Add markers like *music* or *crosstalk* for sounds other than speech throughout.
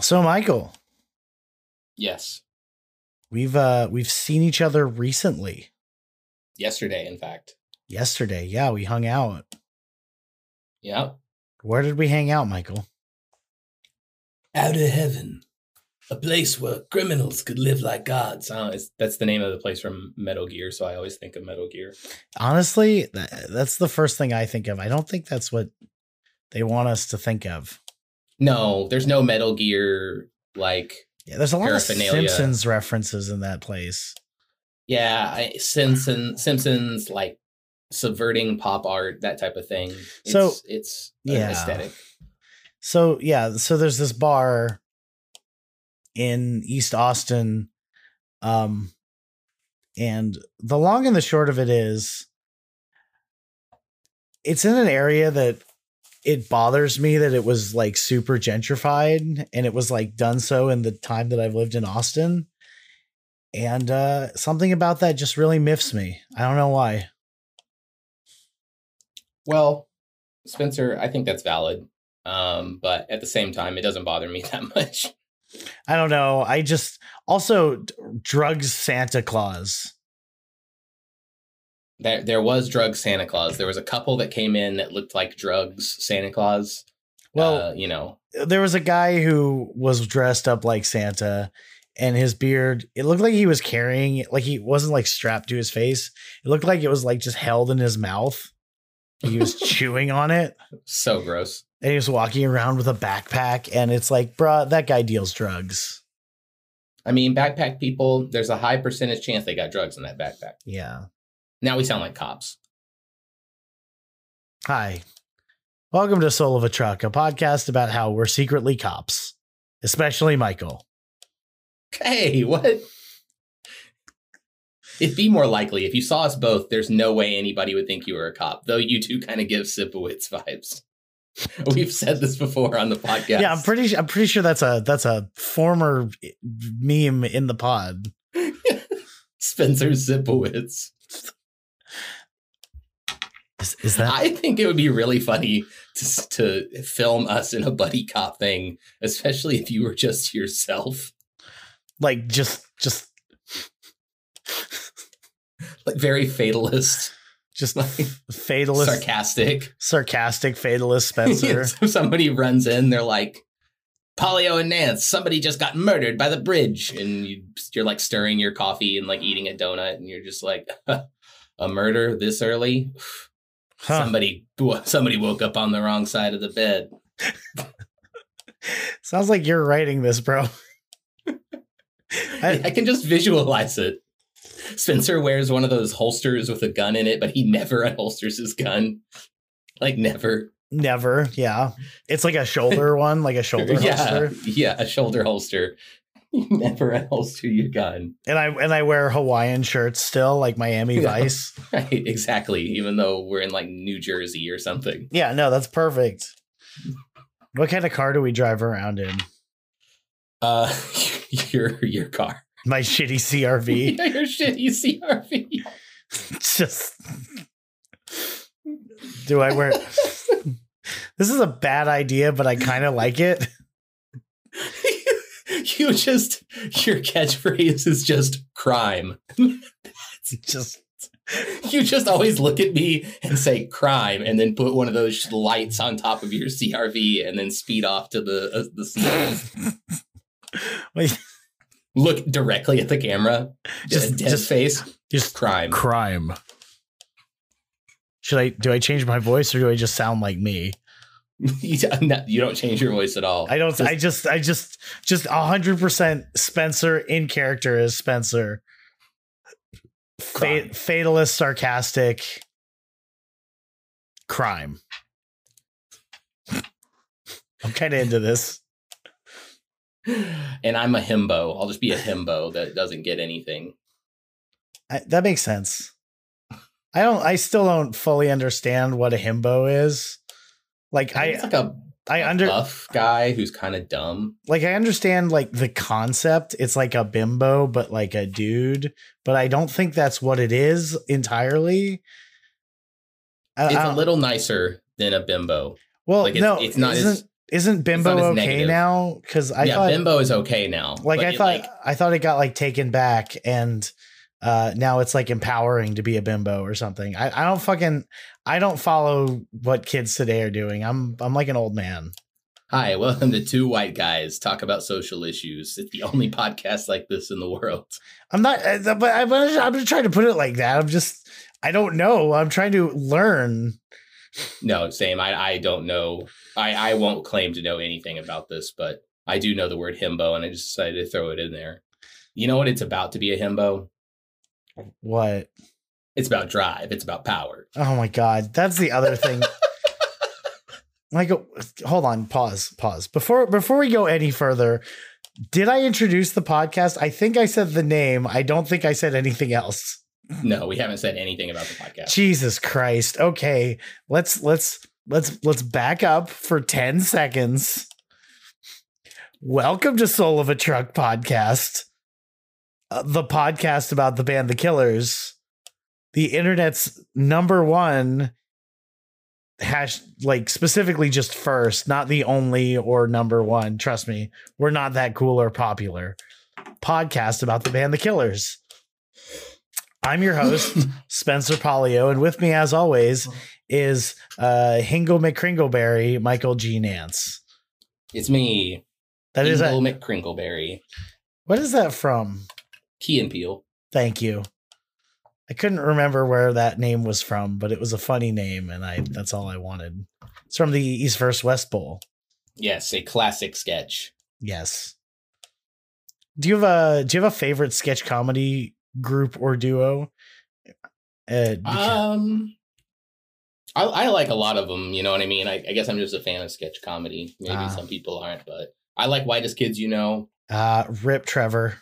So, Michael, Yes. we've uh we've seen each other recently. Yesterday, in fact. Yesterday, yeah, we hung out. Yep. Where did we hang out, Michael? Outer Heaven. A place where criminals could live like gods. It's, that's the name of the place from Metal Gear, so I always think of Metal Gear. Honestly, tha- that's the first thing I think of. I don't think that's what they want us to think of. No, there's no Metal Gear like Yeah, there's a lot of. Simpsons references in that place. yeah, I, Simpson Simpsons like subverting pop art, that type of thing. It's, So, it's yeah. aesthetic. So yeah, so there's this bar in East Austin, um, and the long and the short of it is, it's in an area that it bothers me that it was like super gentrified and it was like done so in the time that I've lived in Austin. And uh something about that just really miffs me. I don't know why. Well, Spencer, I think that's valid. Um, but at the same time, it doesn't bother me *laughs* that much. I don't know. I just also d- drugs Santa Claus. There, there was drugs Santa Claus. There was a couple that came in that looked like drugs Santa Claus. Well, uh, you know, there was a guy who was dressed up like Santa and his beard, it looked like he was carrying like he wasn't like strapped to his face. It looked like it was like just held in his mouth. He was *laughs* chewing on it so gross. and he was walking around with a backpack. And it's like, bruh, that guy deals drugs. I mean, backpack people, there's a high percentage chance they got drugs in that backpack. Yeah. Now we sound like cops. Hi. Welcome to Soul of a Truck, a podcast about how we're secretly cops, especially Michael. Hey, what? It'd be more likely if you saw us both. There's no way anybody would think you were a cop, though. You two kind of give Sipowicz vibes. *laughs* We've said this before on the podcast. Yeah, I'm pretty. I'm pretty sure that's a that's a former meme in the pod. *laughs* Spencer Sipowicz. Is, is that I think it would be really funny to, to film us in a buddy cop thing, especially if you were just yourself, like just just like very fatalist, just like fatalist, sarcastic. sarcastic fatalist Spencer? *laughs* so somebody runs in, they're like, Polio and Nance, somebody just got murdered by the bridge. And you, you're like stirring your coffee and like eating a donut, and you're just like, *laughs* a murder this early? Huh. Somebody, somebody woke up on the wrong side of the bed. *laughs* Sounds like you're writing this, bro. I, *laughs* I can just visualize it. Spencer wears one of those holsters with a gun in it, but he never *laughs* unholsters his gun. Like never. Never. Yeah, it's like a shoulder one, like a shoulder yeah, holster. yeah, a shoulder holster. *laughs* You else unholster your gun. And I and I wear Hawaiian shirts still, like Miami Yeah. Vice. *laughs* Right, exactly. Even though we're in like New Jersey or something. Yeah, no, that's perfect. What kind of car do we drive around in? Uh, *laughs* your your car. My shitty CRV. Yeah, your shitty CRV. just do I wear this is a bad idea, but I kind of like it. *laughs* you just your catchphrase is just crime. *laughs* Just *laughs* You just always look at me and say crime, and then put one of those lights on top of your CRV, and then speed off to the uh, the scene. wait, Look directly at the camera, Just- just dead just- face. just Crime. crime. Should I do I change my voice or do I just sound like me? *laughs* you, don't- change your voice at all. I don't Just- I just I just just 100% Spencer in character as Spencer. Fa- fatalist sarcastic crime. I'm kind of into this. *laughs* and I'm a himbo. I'll just be a himbo that doesn't get anything. I, that makes sense. I don't. I still don't fully understand what a himbo is. Like I, it's like a, I a under buff guy who's kind of dumb. like I understand like the concept. It's like a bimbo, but like a dude. But I don't think that's what it is entirely. I- It's I a little nicer than a bimbo. well. Like it's, no, it's not isn't- as Isn't Bimbo okay negative. now? Because I yeah, thought Bimbo is okay now. like I thought I thought it got like taken back and uh now it's like empowering to be a bimbo or something. I, I don't fucking I don't follow what kids today are doing. I'm I'm like an old man. Hi, welcome to Two White Guys Talk About Social Issues. It's the only podcast like this in the world. I'm not uh, but I'm I'm just trying to put it like that. I'm just I don't know. I'm trying to learn. No, same. I, I don't know. I, I won't claim to know anything about this, but I do know the word himbo, and I just decided to throw it in there. You know what it's about to be a himbo? What? It's about drive. It's about power. Oh my god, that's the other thing. *laughs* like, hold on, pause, pause. Before before we go any further, did I introduce the podcast? I think I said the name. I don't think I said anything else. No, we haven't said anything about the podcast. Jesus Christ. Okay, let's let's let's let's back up for 10 seconds. Welcome to Soul of a Truck podcast. Uh, the podcast about the band The Killers. The internet's number one hash like specifically just first, not the only or number one. Trust me, we're not that cool or popular. Podcast about the band The Killers. I'm your host, *laughs* Spencer Polio, and with me, as always, is uh Hingle McCringleberry, Michael G. Nance. It's me, That is Ingle a, McCrinkleberry, what is that from? Key and Peele. Thank you. I couldn't remember where that name was from, but it was a funny name, and I that's all I wanted. It's from the East vs. West Bowl. Yes, a classic sketch. Yes. Do you have a do you have a favorite sketch comedy group or duo? Uh, Um, I, I like a lot of them. You know what I mean? I, I guess I'm just a fan of sketch comedy. Maybe Ah. some people aren't, but I like Whitest Kids You Know. uh, Rip Trevor.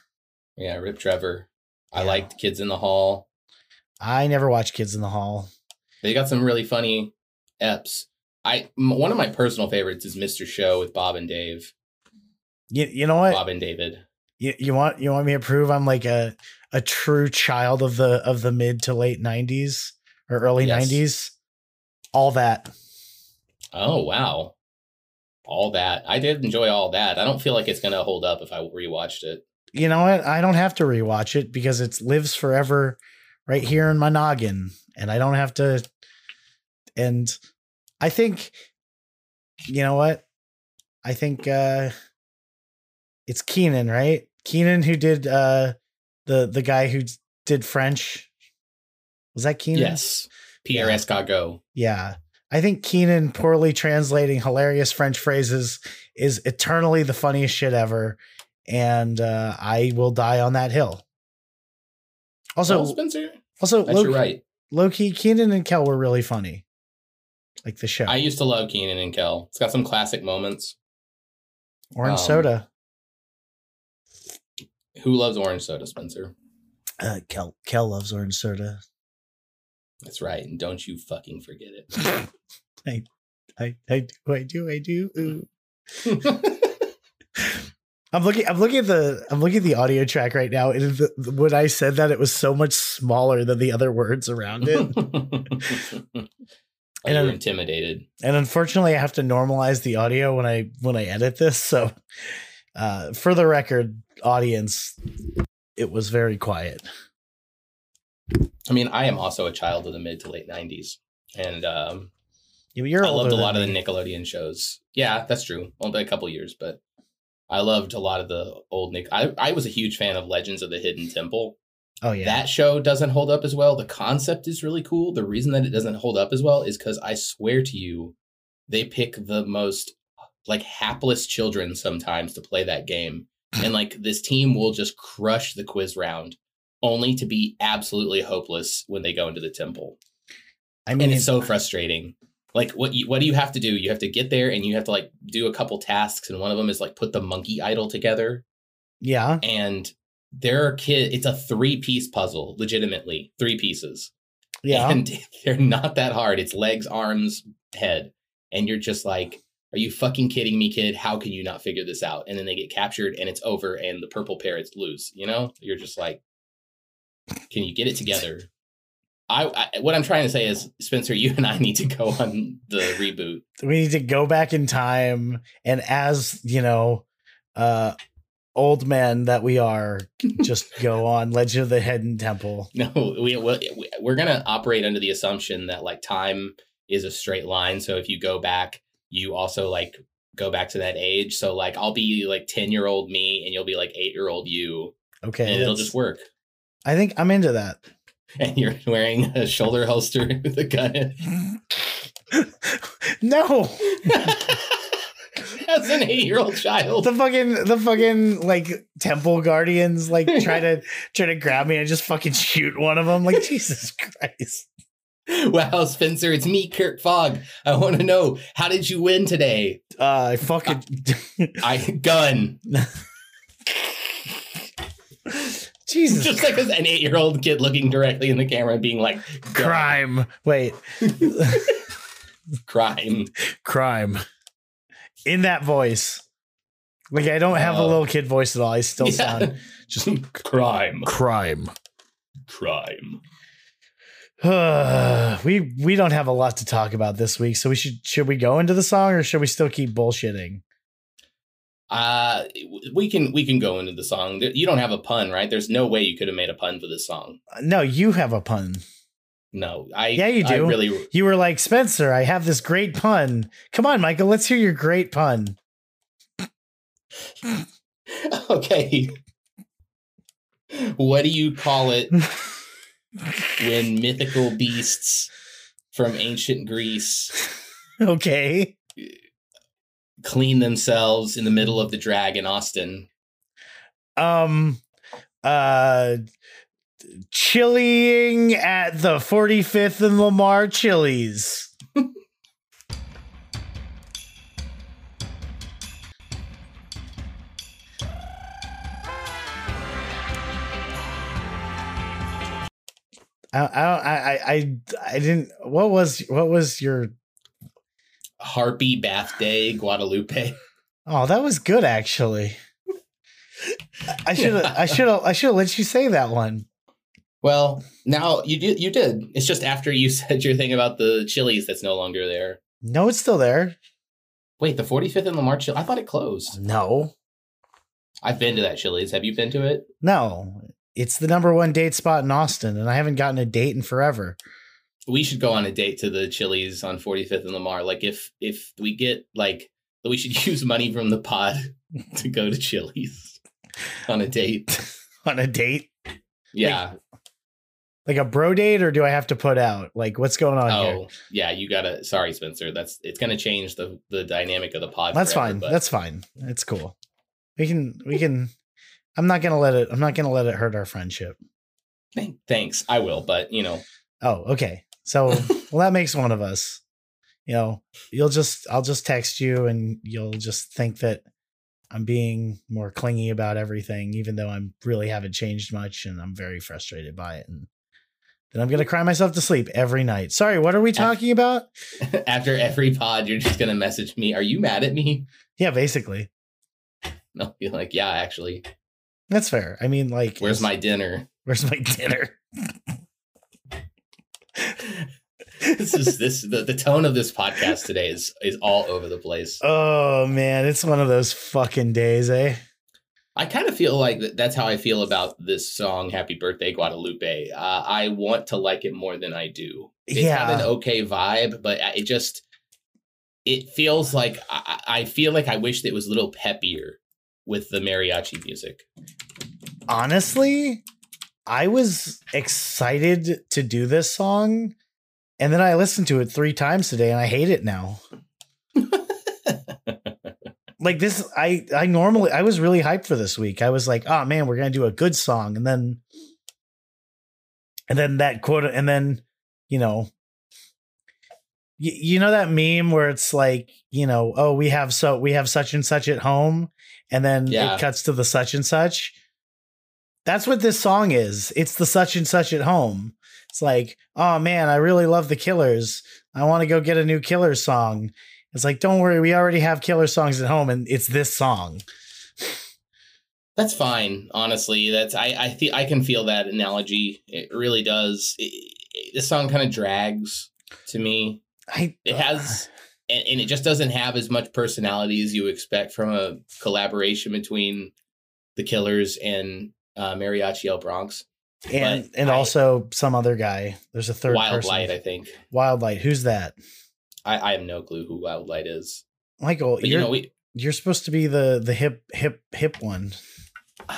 Yeah, Rip Trevor. I Yeah. liked Kids in the Hall. I never watched Kids in the Hall. They got some really funny eps. I m- one of my personal favorites is Mr. Show with Bob and Dave. You, you know what? Bob and David. You, you want you want me to prove I'm like a a true child of the of the mid to late '90s or early Yes. '90s? All that. Oh wow, all that. I did enjoy all that. I don't feel like it's gonna hold up if I rewatched it. You know what? I don't have to rewatch it because it lives forever right here in my noggin, and I don't have to. And I think, you know what? I think uh it's Kenan, right? Kenan who did uh the the guy who did French. Was that Kenan? Yes, Pierre Yeah. Escargot. Yeah. I think Kenan poorly translating hilarious French phrases is eternally the funniest shit ever. And uh, I will die on that hill. Also, well, Spencer, also that's low, you're right. low key, Kenan and Kel were really funny. Like the show. I used to love Kenan and Kel. It's got some classic moments. Orange um, soda. Who loves orange soda, Spencer? Uh, Kel, Kel loves orange soda. That's right, and don't you fucking forget it. *laughs* I, I, I do, I do, I do. *laughs* *laughs* I'm looking. I'm looking at the. I'm looking at the audio track right now. And the, when I said that, it was so much smaller than the other words around it. *laughs* and I'm- intimidated. and unfortunately, I have to normalize the audio when I when I edit this. So, uh, for the record, audience, it was very quiet. I mean, I am also a child of the mid to late '90s, and um, You- You're I loved a lot of the. Nickelodeon shows. Yeah, that's true. Only a couple years, but I loved a lot of the old Nick. I I was a huge fan of Legends of the Hidden Temple. Oh yeah, That show doesn't hold up as well. The concept is really cool. The reason that it doesn't hold up as well is because I swear to you, they pick the most like hapless children sometimes to play that game. *laughs* And like this team will just crush the quiz round only to be absolutely hopeless when they go into the temple. I mean, And mean, it's so frustrating. Like what you, what do you have to do? You have to get there and you have to like do a couple tasks and one of them is like put the monkey idol together. Yeah, and there are kids it's a three piece puzzle legitimately three pieces. Yeah. and *laughs* they're not that hard. It's legs arms head. And you're just like are you fucking kidding me kid? How can you not figure this out? And then they get captured and it's over and the purple parrots lose you know? You're just like can you get it together I, I what I'm trying to say is, Spencer, you and I need to go on the reboot. We need to go back in time and as, you know, uh old men that we are, just *laughs* go on Legend of the Hidden Temple. No, we, we we're gonna operate under the assumption that like time is a straight line. So if you go back, you also like go back to that age. So like I'll be like ten year old me, and you'll be like eight year old you, Okay. and it'll just work. I think I'm into that. *laughs* And you're wearing a shoulder holster *laughs* with a gun. *laughs* no. As an eight year old child. The fucking the fucking like temple guardians like try to try to grab me and just fucking shoot one of them. Like Jesus Christ. Wow, Spencer, it's me, Kirk Fogg. I want to know how did you win today? Uh I fucking I gun. Jesus Just like an eight year old kid looking directly in the camera and being like, "Gun." crime. Wait. *laughs* crime. crime. In that voice. Like I don't have a Uh, little kid voice at all. I still Yeah. sound *laughs* just crime. crime. Crime. *sighs* we we don't have a lot to talk about this week, so we should should we go into the song or should we still keep bullshitting? Uh we can we can go into the song. You don't have a pun, right? There's no way you could have made a pun for this song. No, you have a pun. No, I Yeah, you I do. really You were like, Spencer, I have this great pun. Come on, Michael, let's hear your great pun. *laughs* okay. What do you call it *laughs* when mythical beasts from ancient Greece okay. Clean themselves in the middle of the drag in Austin? Um uh chilling at the 45th and Lamar Chili's. I, I, I, I, I didn't. What was what was your? Harpy Bath Day, Guadalupe. Oh, that was good actually. I should have. I should have. I should have let you say that one. Well, now you did. You did. It's just after you *laughs* said your thing about the Chili's that's no longer there. No, it's still there. Wait, the 45th and Lamar Chili. I thought it closed. No, I've been to that Chili's. Have you been to it? no, it's the number one date spot in Austin, and I haven't gotten a date in forever. We should go on a date to the Chili's on 45th and Lamar. Like if if we get like we should *laughs* use money from the pod *laughs* to go to Chili's on a date. *laughs* On a date, Yeah. like a bro date, or do I have to put out? Like, what's going on here? Oh, yeah. You gotta. Sorry, Spencer. That's it's gonna change the the dynamic of the pod. That's forever, fine. but- That's fine. It's cool. We can. We can. I'm not gonna let it. I'm not gonna let it hurt our friendship. Thank- Thanks. I will, but you know, Oh, okay. So, well, that makes one of us. You know, you'll just. I'll just text you, and you'll just think that I'm being more clingy about everything, even though I'm really haven't changed much, and I'm very frustrated by it. And then I'm gonna cry myself to sleep every night. Sorry, what are we talking about? *laughs* after every pod, you're just gonna message me. Are you mad at me? Yeah, basically, *laughs* No, you're like, yeah, actually. that's fair. I mean, like, Where's my dinner? where's my dinner? *laughs* *laughs* this is this the, the tone of this podcast today is is all over the place. Oh man, it's one of those fucking days, eh? I kind of feel like that's how I feel about this song, "Happy Birthday Guadalupe." Uh, I want to like it more than I do. It's Yeah. got an okay vibe, but it just it feels like I, I feel like I wish it was a little peppier with the mariachi music. Honestly, I was excited to do this song, and then I listened to it three times today, and I hate it now. *laughs* like this, I I normally I was really hyped for this week. I was like, oh man, we're gonna do a good song, and then and then that quote, and then you know. y- You know that meme where it's like, you know, oh, we have so we have such and such at home, and then Yeah. it cuts to the such and such. That's what this song is. It's the such and such at home. It's like, oh man, I really love the Killers. I want to go get a new Killers song. It's like, don't worry, we already have Killer songs at home, and it's this song. That's fine, honestly. That's I I feel I can feel that analogy. It really does. It, this song kind of drags to me. I It has, and, and it just doesn't have as much personality as you expect from a collaboration between the Killers and uh, Mariachi El Bronx. and but and I- also some other guy. There's a third Wild person. Light, I think. Wild Light. Who's that? I, I have no clue who Wild Light is. Michael, But you're you know, we. you're supposed to be the the hip hip hip one. *sighs*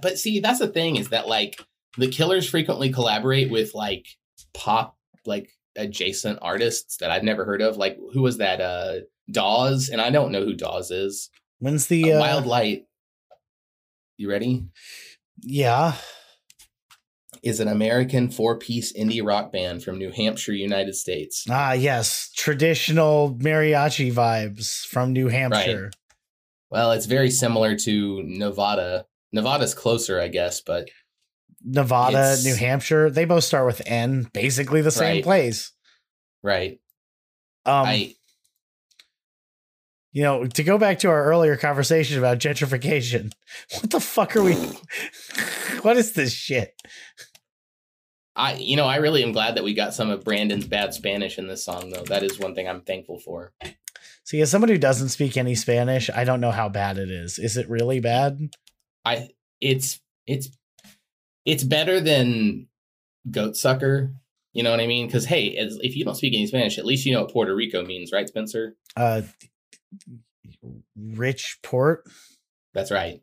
But see, that's the thing is that like the Killers frequently collaborate with like pop like adjacent artists that I've never heard of. Like who was that? Uh Dawes, and I don't know who Dawes is. When's the Uh, uh, Wild Light. You ready? Yeah. Is an American four-piece indie rock band from New Hampshire, United States. Ah, yes. Traditional mariachi vibes from New Hampshire. Well, it's very similar to Nevada. Nevada's closer, I guess, but Nevada, New Hampshire. They both start with N. Basically the same Right. place. right. Um, I you know, to go back to our earlier conversation about gentrification, *laughs* what the fuck are we? *laughs* what is this shit? I you know, I really am glad that we got some of Brandon's bad Spanish in this song though. That is one thing I'm thankful for. See, as someone who doesn't speak any Spanish, I don't know how bad it is. Is it really bad? I it's it's it's better than goat sucker. You know what I mean? Because hey, as, if you don't speak any Spanish, at least you know what Puerto Rico means, right, Spencer? Uh, rich port. That's right.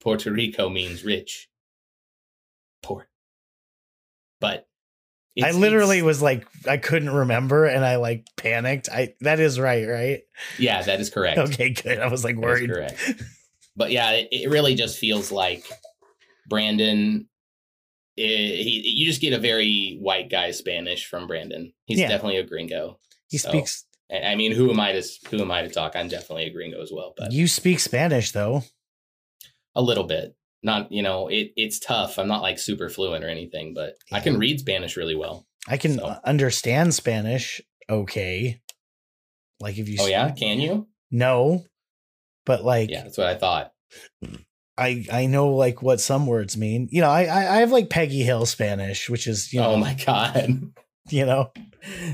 Puerto Rico means rich. Port. But I literally was like, I couldn't remember, and I like panicked. I that is right, right? yeah, that is correct. Okay, good. I was like worried. correct. *laughs* But yeah, it, it really just feels like Brandon. eh, he, you just get a very white guy Spanish from Brandon. He's Yeah. definitely a gringo. He So, speaks. I mean, who am I to who am I to talk? I'm definitely a gringo as well, but You speak Spanish though. a little bit. Not you know, it it's tough. I'm not like super fluent or anything, but I can read Spanish really well. I can So. understand Spanish. Okay. Like if you. Oh s- yeah, can you? No. But like, Yeah, that's what I thought. I I know like what some words mean. You know, I I, I have like Peggy Hill Spanish, which is you oh know oh my *laughs* god. *laughs* you know.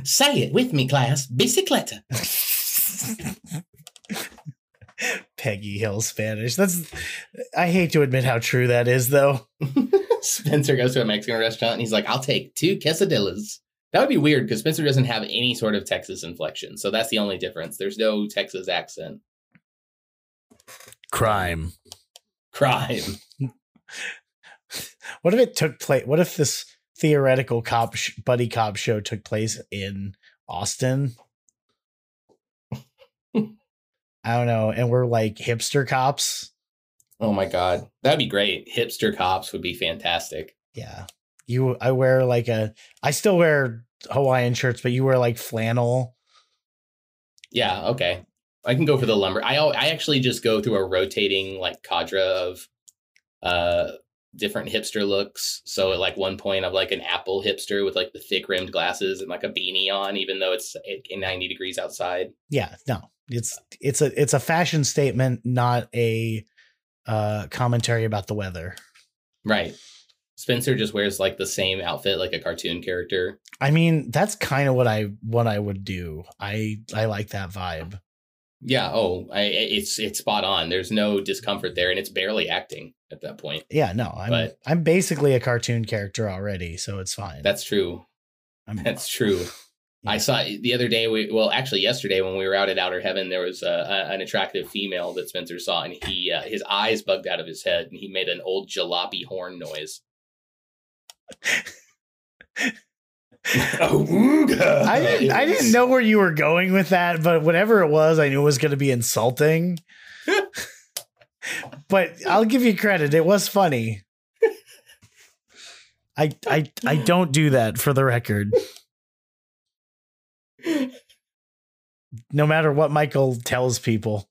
Say it with me, class. Bicicleta. *laughs* Peggy Hill Spanish. That's I hate to admit how true that is though. *laughs* Spencer goes to a Mexican restaurant and he's like, I'll take two quesadillas. That would be weird because Spencer doesn't have any sort of Texas inflection. So that's the only difference. There's no Texas accent. Crime. Crime. What if it took place? What if this theoretical cop sh- buddy cop show took place in Austin? I don't know, and we're like hipster cops. Oh my God. That'd be great. Hipster cops would be fantastic. Yeah, you. I wear like a. I still wear Hawaiian shirts, but you wear like flannel. Yeah, okay. I can go for the lumber. I I actually just go through a rotating like cadre of uh different hipster looks. So at like one point I'm like an Apple hipster with like the thick rimmed glasses and like a beanie on, even though it's eh, 90 degrees outside. Yeah, no, it's it's a it's a fashion statement, not a uh commentary about the weather. Right. Spencer just wears like the same outfit like a cartoon character. I mean, that's kind of what I what I would do. I I like that vibe. Yeah, oh, I it's it's spot on. There's no discomfort there and it's barely acting at that point. Yeah, no, I'm But- I'm basically a cartoon character already, so it's fine. That's true. I'm, That's true. *laughs* I saw the other day. We well, actually, yesterday when we were out at Outer Heaven, there was a, a, an attractive female that Spencer saw, and he uh, his eyes bugged out of his head, and he made an old jalopy horn noise. *laughs* *laughs* I didn't, I didn't know where you were going with that, but whatever it was, I knew it was going to be insulting. *laughs* but I'll give you credit; it was funny. I I I don't do that for the record. *laughs* No matter what Michael tells people.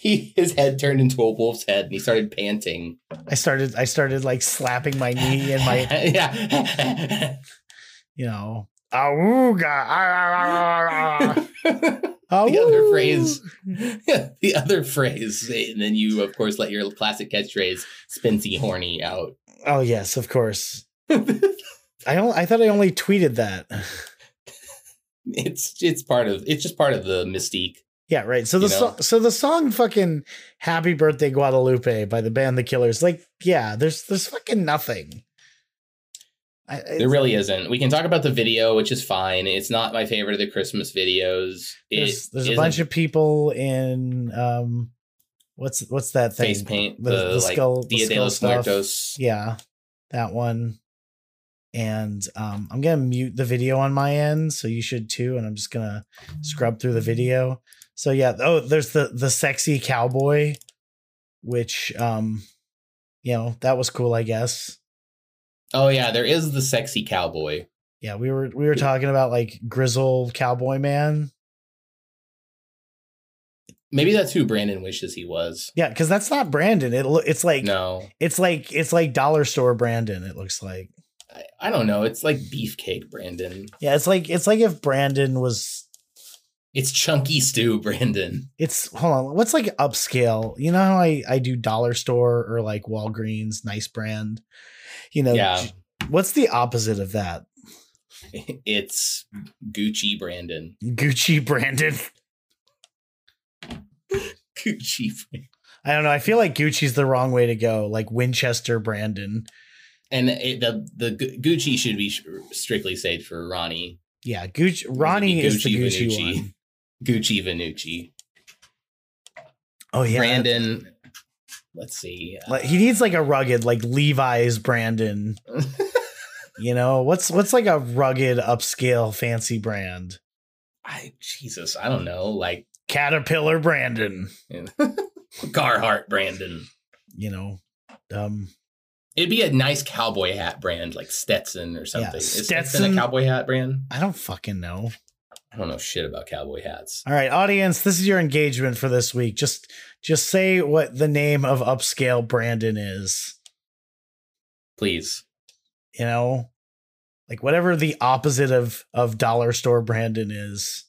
*laughs* He his head turned into a wolf's head, and he started panting. I started I started like slapping my knee and my *laughs* yeah. *laughs* you know Awooga. ah, ah, ah. The other phrase. the other phrase, and then you, of course, let your classic catchphrase "Spency horny" out. Oh yes, of course. I don't, I thought I only tweeted that. it's it's part of it's just part of the mystique. Yeah, right. So the You know? song, so the song "fucking Happy Birthday Guadalupe" by the band The Killers, like, yeah, there's there's fucking nothing. I, There really isn't. We can talk about the video, which is fine. It's not my favorite of the Christmas videos. There's, there's a bunch of people in um, what's what's that thing? face paint. The, The, the like skull, the Dia de los. Muertos. Yeah, that one. And um, I'm gonna mute the video on my end, so you should too. And I'm just gonna scrub through the video. So yeah, oh, there's the the sexy cowboy, which um, you know that was cool, I guess. Oh yeah, there is the sexy cowboy. Yeah, we were we were talking about like grizzle cowboy man. Maybe that's who Brandon wishes he was. Yeah, because that's not Brandon. It lo- it's like No, it's like it's like dollar store Brandon. It looks like I, I don't know. It's like beefcake Brandon. yeah, it's like it's like if Brandon was It's chunky stew *laughs* Brandon. It's hold on. What's like upscale? You know how I I do dollar store or like Walgreens, nice brand. You know, Yeah. What's the opposite of that? *laughs* It's Gucci Brandon. Gucci branded. *laughs* Gucci. Brandon. I don't know. I feel like Gucci's the wrong way to go. Like Winchester Brandon. And it, the the Gucci should be strictly saved for Ronnie. Yeah, Gucci. Ronnie be is the Gucci one. Gucci Vanucci. Oh yeah, Brandon. Let's see. Like, he needs like a rugged, like Levi's Brandon. *laughs* You know what's what's like a rugged, upscale, fancy brand? I Jesus, I don't know. Like Caterpillar Brandon. *laughs* Carhartt Brandon. You know, um, It'd be a nice cowboy hat brand like Stetson or something. Is Stetson Stetson- a cowboy hat brand? I don't fucking know. I don't know shit about cowboy hats. All right, audience, this is your engagement for this week. Just just say what the name of upscale Brandon is. Please. You know? Like whatever the opposite of of dollar store Brandon is.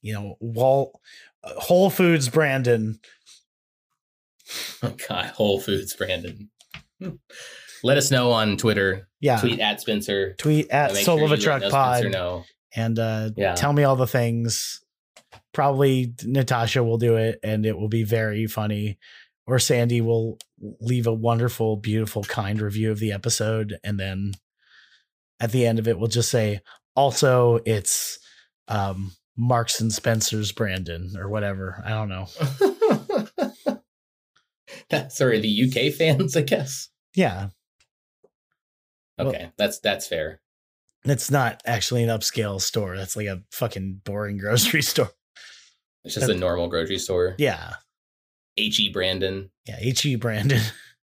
You know, Wall uh, Whole Foods Brandon. *laughs* Oh God, Whole Foods Brandon. Let us know on Twitter. Yeah. Tweet at Spencer. Tweet at Soul sure of a Truck Pod know. and uh Yeah. tell me all the things. Probably Natasha will do it and it will be very funny. Or Sandy will leave a wonderful, beautiful, kind review of the episode. And then at the end of it, we'll just say, also, it's um, Marks and Spencer's Brandon or whatever. I don't know. That's *laughs* sorry, the UK fans, I guess. Yeah. Well- Okay, that's that's fair. It's not actually an upscale store. That's like a fucking boring *laughs* grocery store. It's just a normal grocery store. Yeah. H.E. Brandon. Yeah. H.E. Brandon.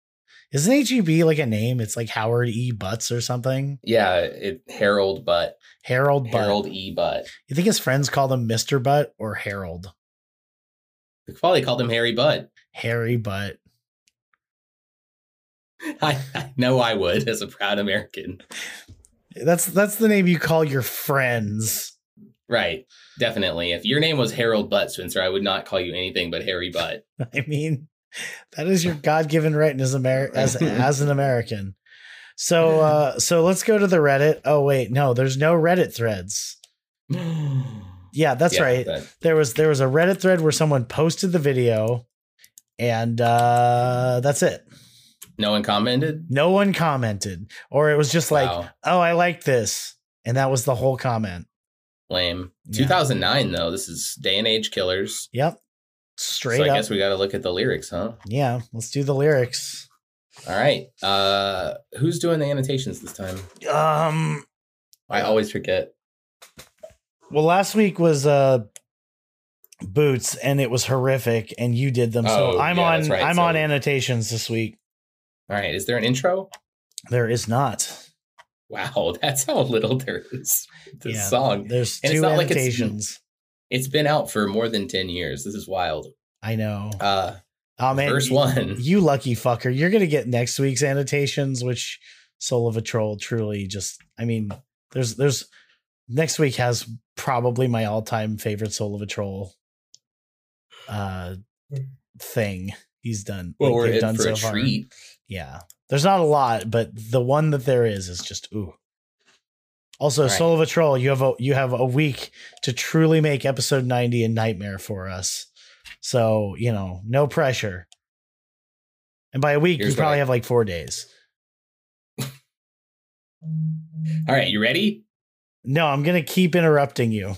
*laughs* Isn't H.E.B. like a name? It's like Howard E. Butts or something. Yeah, it Harold Butt. Harold Butt. Harold E. Butt. You think his friends called him Mr. Butt or Harold? They probably called him Harry Butt. Harry Butt. *laughs* I, I know I would as a proud American. That's that's the name you call your friends. Right. Definitely. If your name was Harold Butt, Spencer, I would not call you anything but Harry Butt. *laughs* I mean, that is your God-given right as Amer- as *laughs* as an American. So uh so let's go to the Reddit. Oh wait, no, there's no Reddit threads. *gasps* Yeah, that's Yeah, right. that- There was there was a Reddit thread where someone posted the video and uh that's it. No one commented. No one commented or it was just like, Wow. "Oh, I like this." And that was the whole comment. Lame. Yeah. 2009 though. This is day and age killers. Yep. Straight so I up. guess we got to look at the lyrics, huh? yeah, let's do the lyrics. All right. Uh who's doing the annotations this time? Um I always forget. well last week was uh boots and it was horrific and you did them. So Oh, I'm yeah, on right. I'm on annotations this week. All right. Is there an intro? There is not. Wow, *laughs* that's how little there is. to This Yeah. song. There's And it's two not like it's- annotations. It's been out for more than 10 years. This is wild. I know. Uh Oh man, first one. You lucky fucker. You're gonna get next week's annotations, which Soul of a Troll truly just I mean, there's there's next week has probably my all-time favorite Soul of a Troll uh thing. he's done. Well, like, we're in done for so a far. treat. Yeah, there's not a lot, but the one that there is is just ooh. Also, Right. Soul of a Troll, you have a you have a week to truly make episode 90 a nightmare for us. So, you know, no pressure. And by a week, Here's you probably I- have like four days. *laughs* All right, you ready? No, I'm gonna keep interrupting you.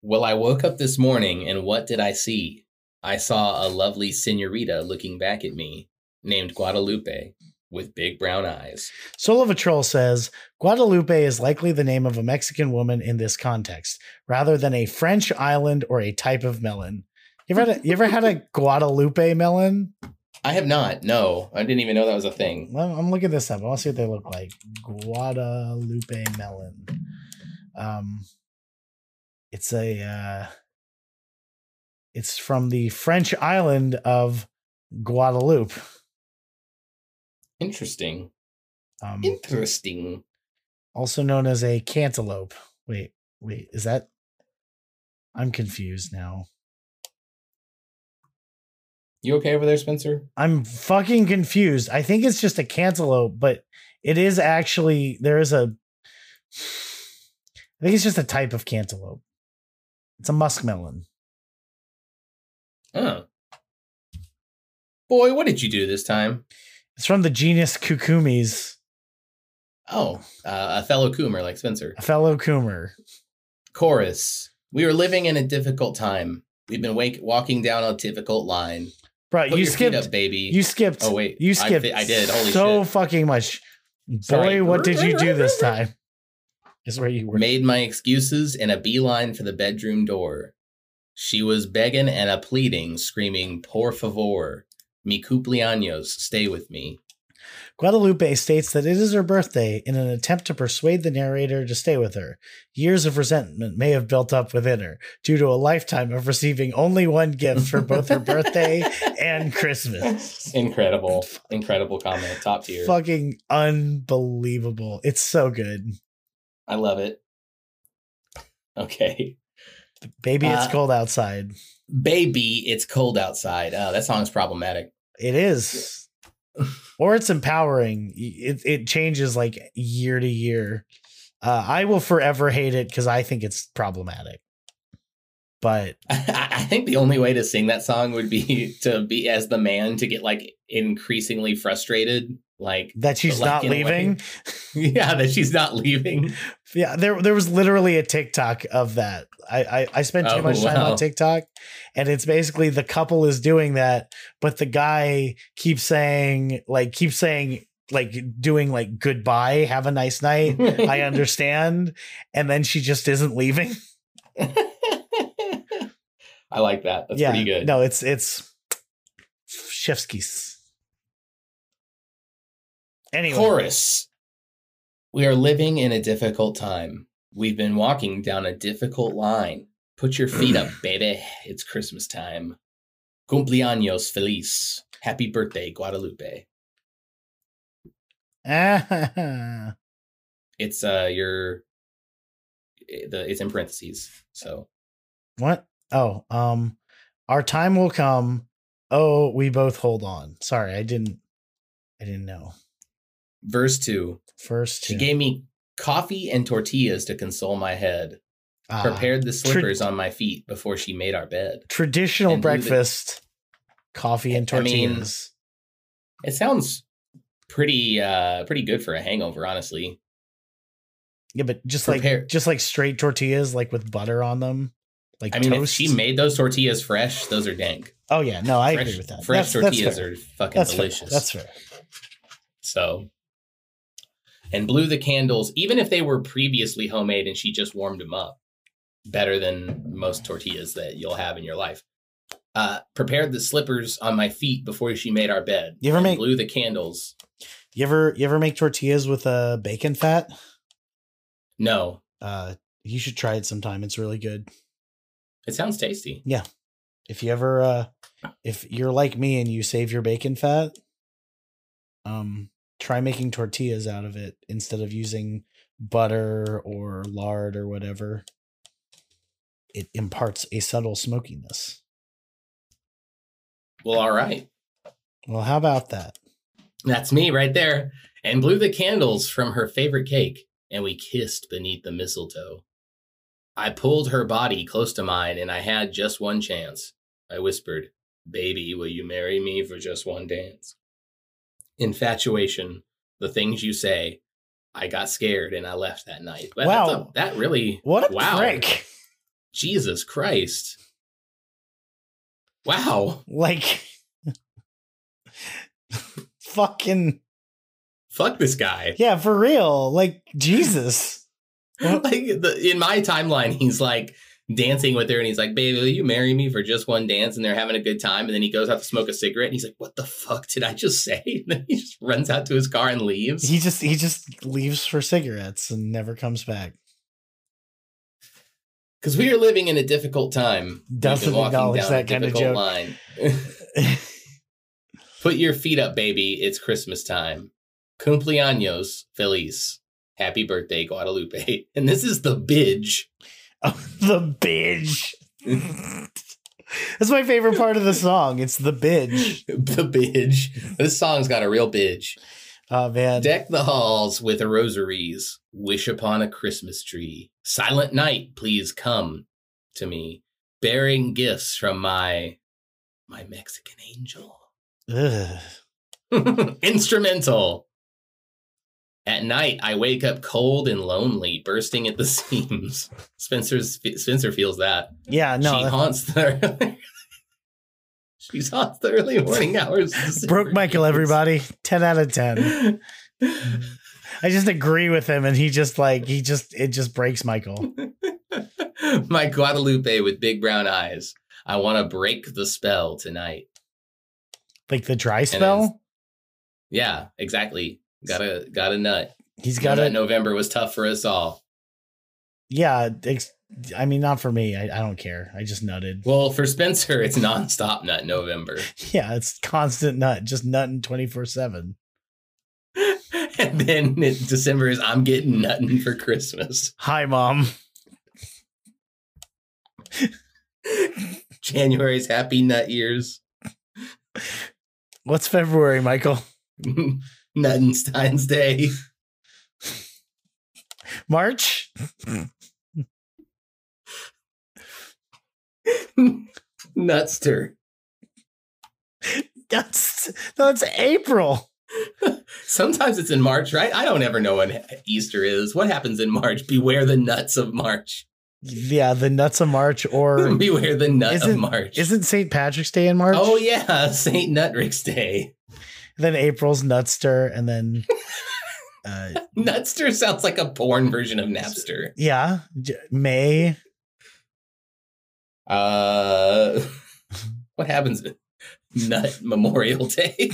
Well, I woke up this morning and what did I see? I saw a lovely senorita looking back at me, named Guadalupe, with big brown eyes. Soul of a Troll says Guadalupe is likely the name of a Mexican woman in this context, rather than a French island or a type of melon. You ever had a, you ever had a *laughs* Guadalupe melon? I have not. No, I didn't even know that was a thing. Well, I'm looking this up. I want to see what they look like. Guadalupe melon. Um, it's a. Uh, it's from the French island of Guadeloupe. Interesting. Um, Interesting. also known as a cantaloupe. Wait, wait, is that? I'm confused now. You okay over there, Spencer? I'm fucking confused. I think it's just a cantaloupe, but it is actually there is a. I think it's just a type of cantaloupe. It's a muskmelon. Oh. Boy, what did you do this time? It's from the genus Cucumis, Oh, uh, a fellow Coomer like Spencer. a fellow coomer. Chorus. We are living in a difficult time. We've been wake- walking down a difficult line. Bro, Put you skipped. up, baby. You skipped. oh wait, you I skipped. fi- I, did. Holy so shit! fucking much. Boy, Sorry. what did you do this time? Is where you were. Made my excuses and a beeline for the bedroom door. She was begging and a pleading, screaming, "Por favor, mi cumpleaños, stay with me." Guadalupe states that it is her birthday in an attempt to persuade the narrator to stay with her. Years of resentment may have built up within her due to a lifetime of receiving only one gift for both her *laughs* birthday and Christmas. Incredible, *laughs* incredible comment, top tier. Fucking unbelievable. It's so good. I love it. Okay, Baby, it's Uh, cold outside. baby, it's cold outside. Oh, that song's problematic. It is. or it's empowering. It it changes like year to year. Uh, I will forever hate it because I think it's problematic. But I, *laughs* I think the only way to sing that song would be *laughs* to be as the man to get like increasingly frustrated, like that she's not way- leaving. *laughs* yeah, that she's not leaving. Yeah, there there was literally a TikTok of that. I I, I spent too Oh, much time wow. on TikTok, and it's basically the couple is doing that, but the guy keeps saying like keeps saying like doing like goodbye, have a nice night. I *laughs* understand, and then she just isn't leaving. *laughs* I like that. That's yeah, pretty good. no, it's it's Chefskis. Anyway, Chorus. We are living in a difficult time. We've been walking down a difficult line. Put your feet up, *clears throat* baby. It's Christmas time. Cumpleaños feliz. Happy birthday, Guadalupe. Ah, *laughs* It's uh your the it's in parentheses. So what? Oh, um, our time will come. Oh, we both hold on. Sorry, I didn't. I didn't know. Verse two. First, She gave me coffee and tortillas to console my head. Ah, Prepared the slippers on my feet before she made our bed. traditional and the- breakfast, coffee and I mean, tortillas. It sounds pretty uh pretty good for a hangover, honestly. yeah, but just prepare- like just like straight tortillas, like with butter on them, like I mean, if she made those tortillas fresh, those are dank. oh yeah, no, I fresh, agree with that. Fresh That's- that's tortillas fair. are fucking That's delicious. Fair. That's fair. So, and blew the candles, even if they were previously homemade and she just warmed them up, better than most tortillas that you'll have in your life. Uh, prepared the slippers on my feet before she made our bed. You ever make- blew the candles? You ever you ever make tortillas with uh, bacon fat? No, Uh, you should try it sometime. It's really good. it sounds tasty. Yeah. If you ever uh, if you're like me and you save your bacon fat, um, try making tortillas out of it instead of using butter or lard or whatever. It imparts a subtle smokiness. Well, all right. Well, how about that? That's me right there. And blew the candles from her favorite cake, and we kissed beneath the mistletoe. I pulled her body close to mine, and I had just one chance. I whispered, Baby, will you marry me for just one dance? Infatuation, the things you say. I got scared and I left that night. But Wow. a- that really. What a wow. prick! Jesus Christ. Wow. Like, *laughs* fucking Fuck this guy. yeah, for real. Like Jesus. *laughs* like the, in my timeline, he's like dancing with her and he's like, baby, will you marry me for just one dance? And they're having a good time. And then he goes out to smoke a cigarette and he's like, what the fuck did I just say? *laughs* And then he just runs out to his car and leaves. He just he just leaves for cigarettes and never comes back. Because we are living in a difficult time. Walking acknowledge down that kind of joke. Line. *laughs* Put your feet up, baby. It's Christmas time. Cumpleaños, Feliz. Happy birthday, Guadalupe. *laughs* And this is the bidge. The bitch. That's my favorite part of the song. It's the bitch. the bitch. This song's got a real bitch. Oh man. Deck the halls with rosaries. Wish upon a Christmas tree. Silent night, please come to me, bearing gifts from my my Mexican angel. Ugh. *laughs* Instrumental. At night, I wake up cold and lonely, bursting at the *laughs* seams. Spencer's Spencer feels that. Yeah, no. she haunts the. *laughs* she haunts the early morning *laughs* hours. Broke Michael, everybody. 10 out of 10. I just agree with him and he just like he just it just breaks Michael. My Guadalupe with big brown eyes. I want to break the spell tonight. Like the dry spell. Yeah, exactly. Got a got a nut. He's Got it. November was tough for us all. Yeah, ex- I mean not for me. I, I don't care. I just nutted. Well, for Spencer, it's nonstop nut November. *laughs* Yeah, it's constant nut, just nutting 24/7. *laughs* and then in December is I'm getting nutting for Christmas. Hi mom. *laughs* January's happy nut years. What's February, Michael? Nuttenstein's Day. March? Nutster. That's that's April. Sometimes it's in March, right? I don't ever know when Easter is. What happens in March? Beware the nuts of March. Yeah, the nuts of March or *laughs* Beware the nut of March. isn't St. Patrick's Day in March? Oh yeah, *laughs* Saint Nutrick's Day. Then April's Nutster and then *laughs* uh Nutster sounds like a porn version of Napster. yeah, May. Uh, *laughs* what happens? Nut Memorial Day. *laughs*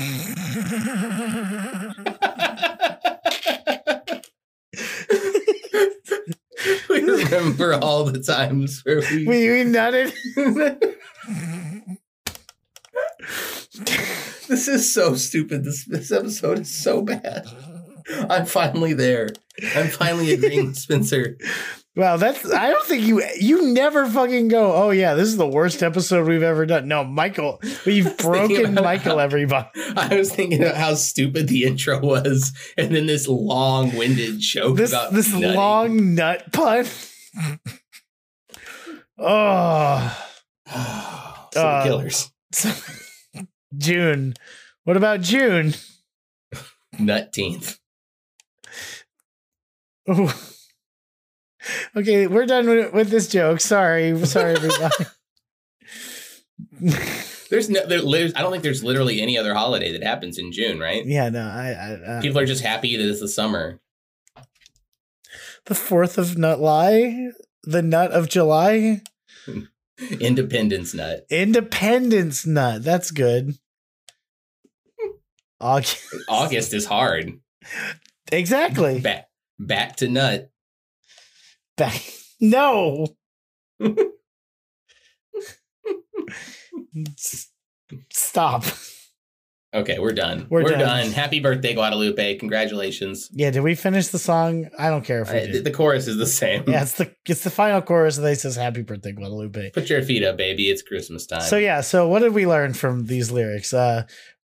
we remember all the times where we. we, we nutted. This is so stupid. This this episode is so bad. I'm finally there. I'm finally agreeing with Spencer. Wow, that's I don't think you you never fucking go, oh yeah, this is the worst episode we've ever done. No, Michael, we've *laughs* broken Michael, how- everybody. I was thinking about how stupid the intro was, and then this long-winded joke This about this nutting. long nut pun. *sighs* oh *sighs* so Uh, killers. June. What about June? Nutteenth. Ooh. Okay, we're done with, with this joke. Sorry, sorry, everybody. *laughs* There's no. There, there's, I don't think there's literally any other holiday that happens in June, right? yeah, no, I, I uh, People are just happy that it's the summer. the fourth of nut lie, the nut of July, *laughs* Independence nut. Independence nut. That's good. August. August is hard. Exactly. Back back to nut. Back. No. Stop. Okay, we're done. We're We're, done. done. Happy birthday, Guadalupe! Congratulations. Yeah, did we finish the song? I don't care if we I- did. the chorus is the same. yeah, it's the it's the final chorus and they says happy birthday Guadalupe. Put your feet up, baby. It's Christmas time. So yeah, so what did we learn from these lyrics? Uh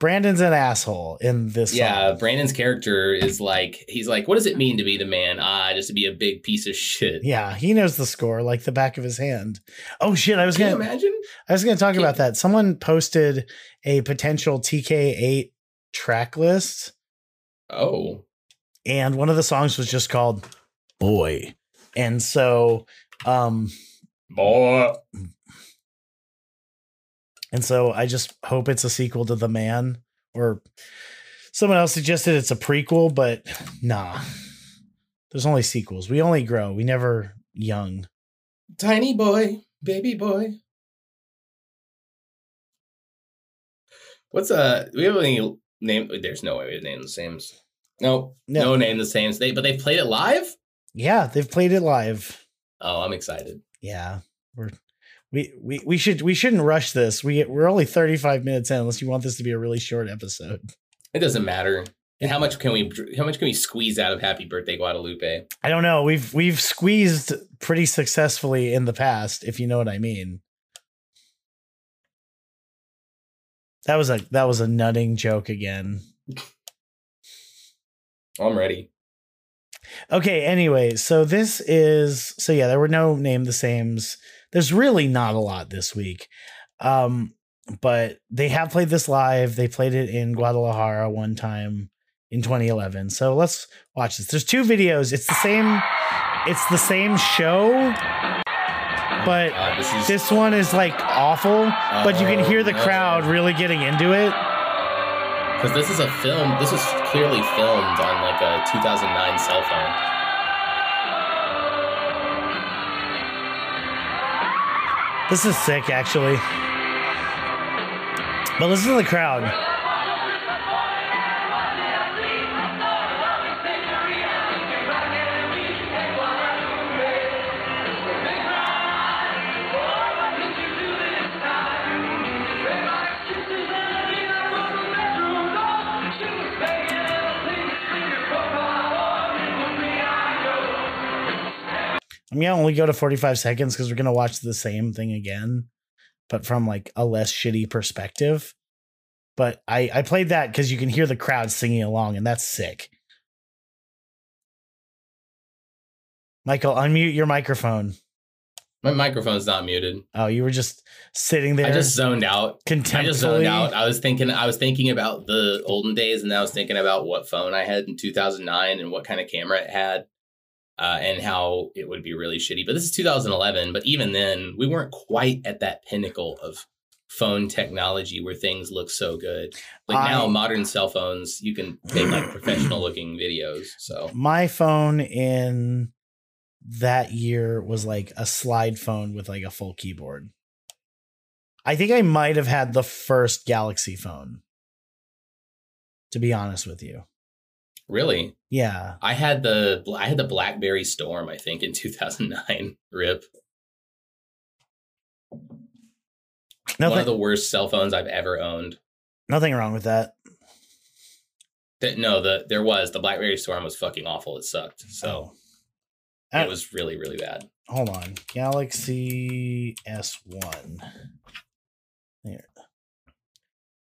Brandon's an asshole in this Yeah, song. Brandon's character is like he's like, what does it mean to be the man? Ah, just to be a big piece of shit. Yeah, he knows the score like the back of his hand. Oh shit, I was Can gonna imagine? I was gonna talk Can- about that. Someone posted a potential TK8 track list, Oh, and one of the songs was just called Boy. And so um boy. And so I just hope it's a sequel to The Man or someone else suggested it's a prequel, but nah. There's only sequels. We only grow. We never young. Tiny boy, baby boy. What's uh? We have any name? There's no way we name the Sames. No, No. no, name the Sames. They but they played it live. Yeah, they've played it live. Oh, I'm excited. Yeah. We're we, we, we should we shouldn't rush this. We we're only 35 minutes in unless you want this to be a really short episode. It doesn't matter. And how much can we? How much can we squeeze out of Happy Birthday Guadalupe? I don't know. We've we've squeezed pretty successfully in the past, if you know what I mean. That was a that was a nutting joke again. I'm ready. Okay, anyway, so this is so yeah, there were no name the sames. There's really not a lot this week. Um but they have played this live. They played it in Guadalajara one time in 2011. So let's watch this. There's two videos. It's the same it's the same show, but Uh, this is this one is like awful, but you can hear the crowd really getting into it. because this is a film. This was clearly filmed on like a 2009 cell phone. This is sick, actually. But listen to the crowd. I'm only go to 45 seconds because we're gonna watch the same thing again, but from like a less shitty perspective. But I I played that because you can hear the crowd singing along, and that's sick. Michael, unmute your microphone. My microphone's not muted. Oh, you were just sitting there I just zoned out. I just zoned out. I was thinking. I was thinking about the olden days, and I was thinking about what phone I had in 2009 and what kind of camera it had, uh, and how it would be really shitty. But this is 2011. But even then, we weren't quite at that pinnacle of phone technology where things look so good. Like now, modern cell phones, you can make like professional looking videos. So My phone in that year was like a slide phone with like a full keyboard. I think I might have had the first Galaxy phone. To be honest with you. Really, Yeah. I had the I had the BlackBerry Storm. I think in 2009. *laughs* Rip. One Nothing of the worst cell phones I've ever owned. nothing wrong with that. That no, the there was the BlackBerry Storm was fucking awful. It sucked. So Uh, it was really really bad. hold on. Galaxy S1. There.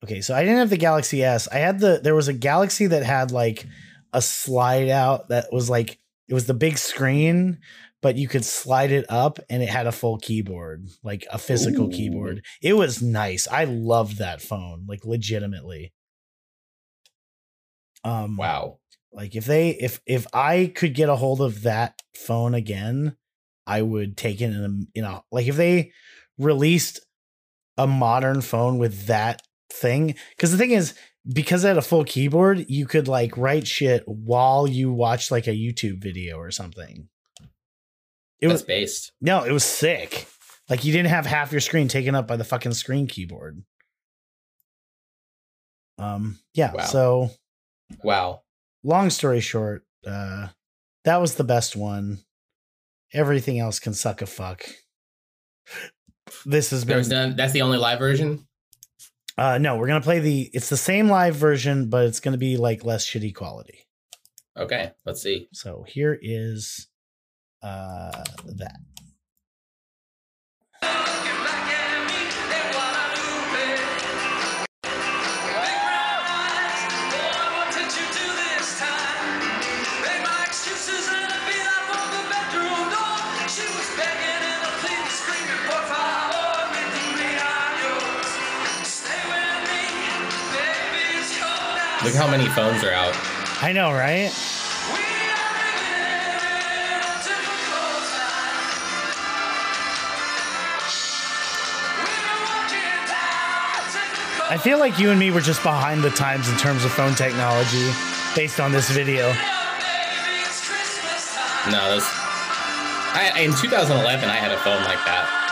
Okay, so I didn't have the Galaxy S. I had the there was a Galaxy that had like a slide out that was like it was the big screen, but you could slide it up and it had a full keyboard, like a physical Ooh. keyboard. It was nice. I loved that phone, like legitimately. Um Wow. like if they if if I could get a hold of that phone again, I would take it in a you know like if they released a modern phone with that thing because the thing is because it had a full keyboard you could like write shit while you watch like a YouTube video or something. It That's was based. no, it was sick. Like you didn't have half your screen taken up by the fucking screen keyboard. Um yeah, Wow. so Wow. long story short, uh, that was the best one. Everything else can suck a fuck. This has been There's none, that's the only live version. Uh, no, we're gonna play the. It's the same live version, but it's gonna be like less shitty quality. Okay, let's see. So here is uh that. Look how many phones are out. I know, right? I feel like you and me were just behind the times in terms of phone technology based on this video. No, this. I, in 2011, I had a phone like that.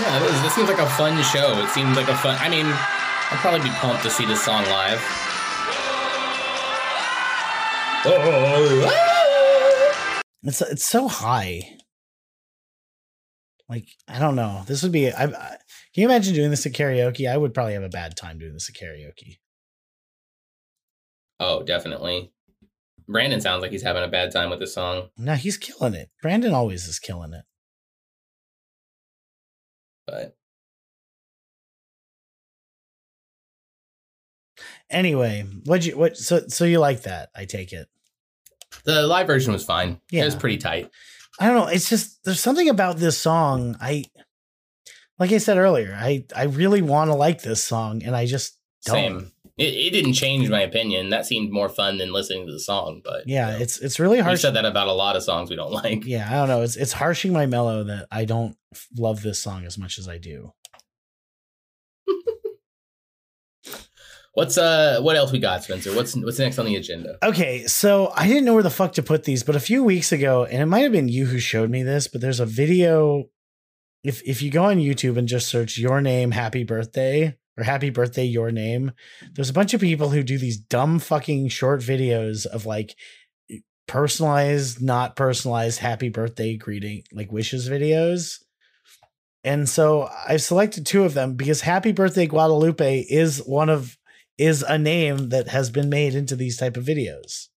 Yeah, this, this seems like a fun show. It seems like a fun. I mean, I'd probably be pumped to see this song live. It's it's so high. Like I don't know. This would be. I, I can you imagine doing this at karaoke? I would probably have a bad time doing this at karaoke. Oh, definitely. Brandon sounds like he's having a bad time with this song, No, he's killing it. Brandon always is killing it. But Anyway, what you what? So so you like that? I take it. the live version was fine. Yeah. It was pretty tight. I don't know. It's just there's something about this song. I like I said earlier. I I really want to like this song, and I just don't. Same. It, it didn't change my opinion. That seemed more fun than listening to the song. But Yeah, you know, it's it's really harsh. harsh. said that about a lot of songs we don't *laughs* like. Yeah, I don't know. It's it's harshing my mellow that I don't love this song as much as I do. *laughs* What's uh what else we got, Spencer? What's what's next on the agenda? Okay, so I didn't know where the fuck to put these, but a few weeks ago, and it might have been you who showed me this, but there's a video. If if you go on YouTube and just search your name, happy birthday, or happy birthday, your name, there's a bunch of people who do these dumb fucking short videos of like personalized, not personalized happy birthday greeting, like wishes videos. And so I've selected two of them because Happy Birthday Guadalupe is one of is a name that has been made into these type of videos.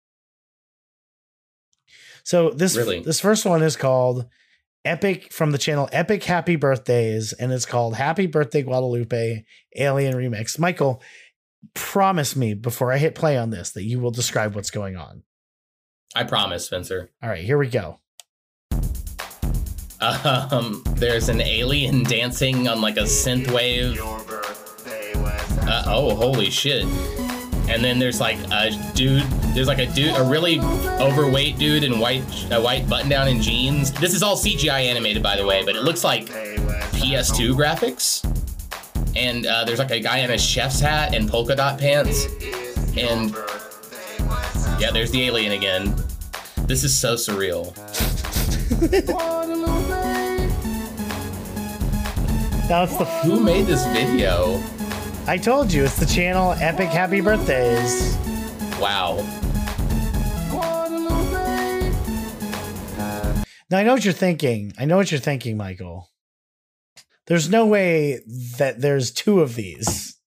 So this Really? this first one is called Epic from the channel Epic Happy Birthdays and it's called Happy Birthday Guadalupe Alien Remix. Michael, promise me before I hit play on this that you will describe what's going on. I promise, Spencer. All right, here we go. Um, there's an alien dancing on like a synth wave. Uh, oh, holy shit! And then there's like a dude. There's like a dude, a really overweight dude in white, a white button-down and jeans. This is all CGI animated, by the way, but it looks like PS2 graphics. And uh, there's like a guy in a chef's hat and polka dot pants. And yeah, there's the alien again. This is so surreal. *laughs* That's the Who made this video? I told you it's the channel Epic Happy Birthdays. Wow. Now I know what you're thinking. I know what you're thinking, Michael. There's no way that there's two of these.